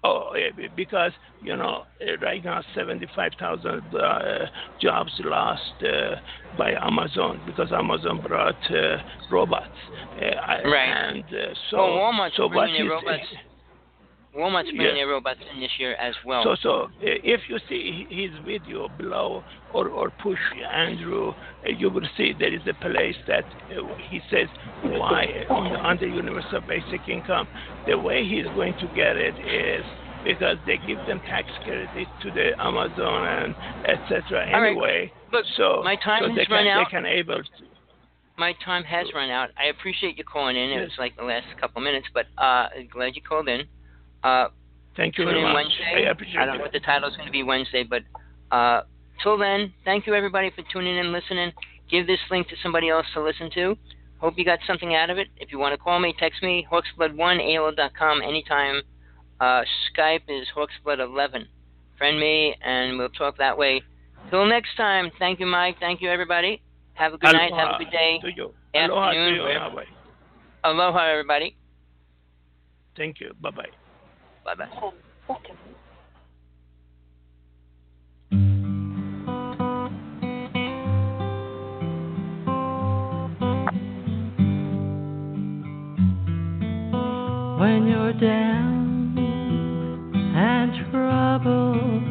Oh, because you know uh, right now seventy-five thousand uh, jobs lost uh, by Amazon because Amazon brought uh, robots. Uh, Right. And uh, so, well, Walmart's so what he's- robots. Walmart's bringing Yeah. their robots in this year as well. So, so uh, if you see his video below or, or push Andrew, uh, you will see there is a place that uh, he says why on the, under universal basic income. The way he's going to get it is because they give them tax credit to the Amazon and etc. All right. Anyway, Look, so my time so has they can run out. they can able to. My time has run out. I appreciate you calling in. It Yes. was like the last couple minutes, but uh, glad you called in. Uh, Thank you tune very in much. Wednesday. I appreciate I don't know what the title's going to be Wednesday, but uh, till then, thank you everybody for tuning in, listening. Give this link to somebody else to listen to. Hope you got something out of it. If you want to call me, text me, hawksblood1, AOL.com, anytime. Uh, Skype is hawksblood11. Friend me, and we'll talk that way. Till next time, thank you, Mike. Thank you, everybody. Have a good Aloha night. Have a good day. To you. Aloha to you. Aloha, everybody. Thank you. Bye bye. Bye bye. When you're down and troubled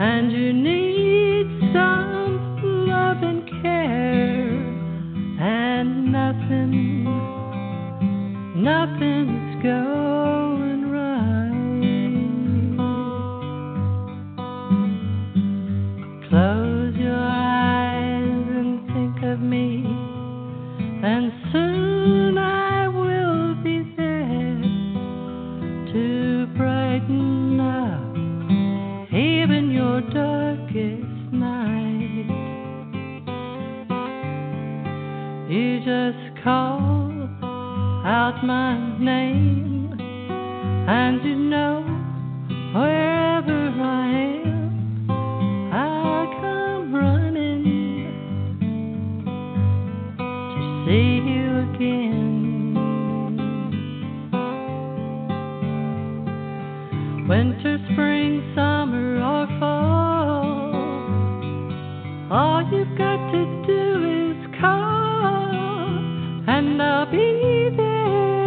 and you need some love and care and nothing nothing's going call out my name, and you know wherever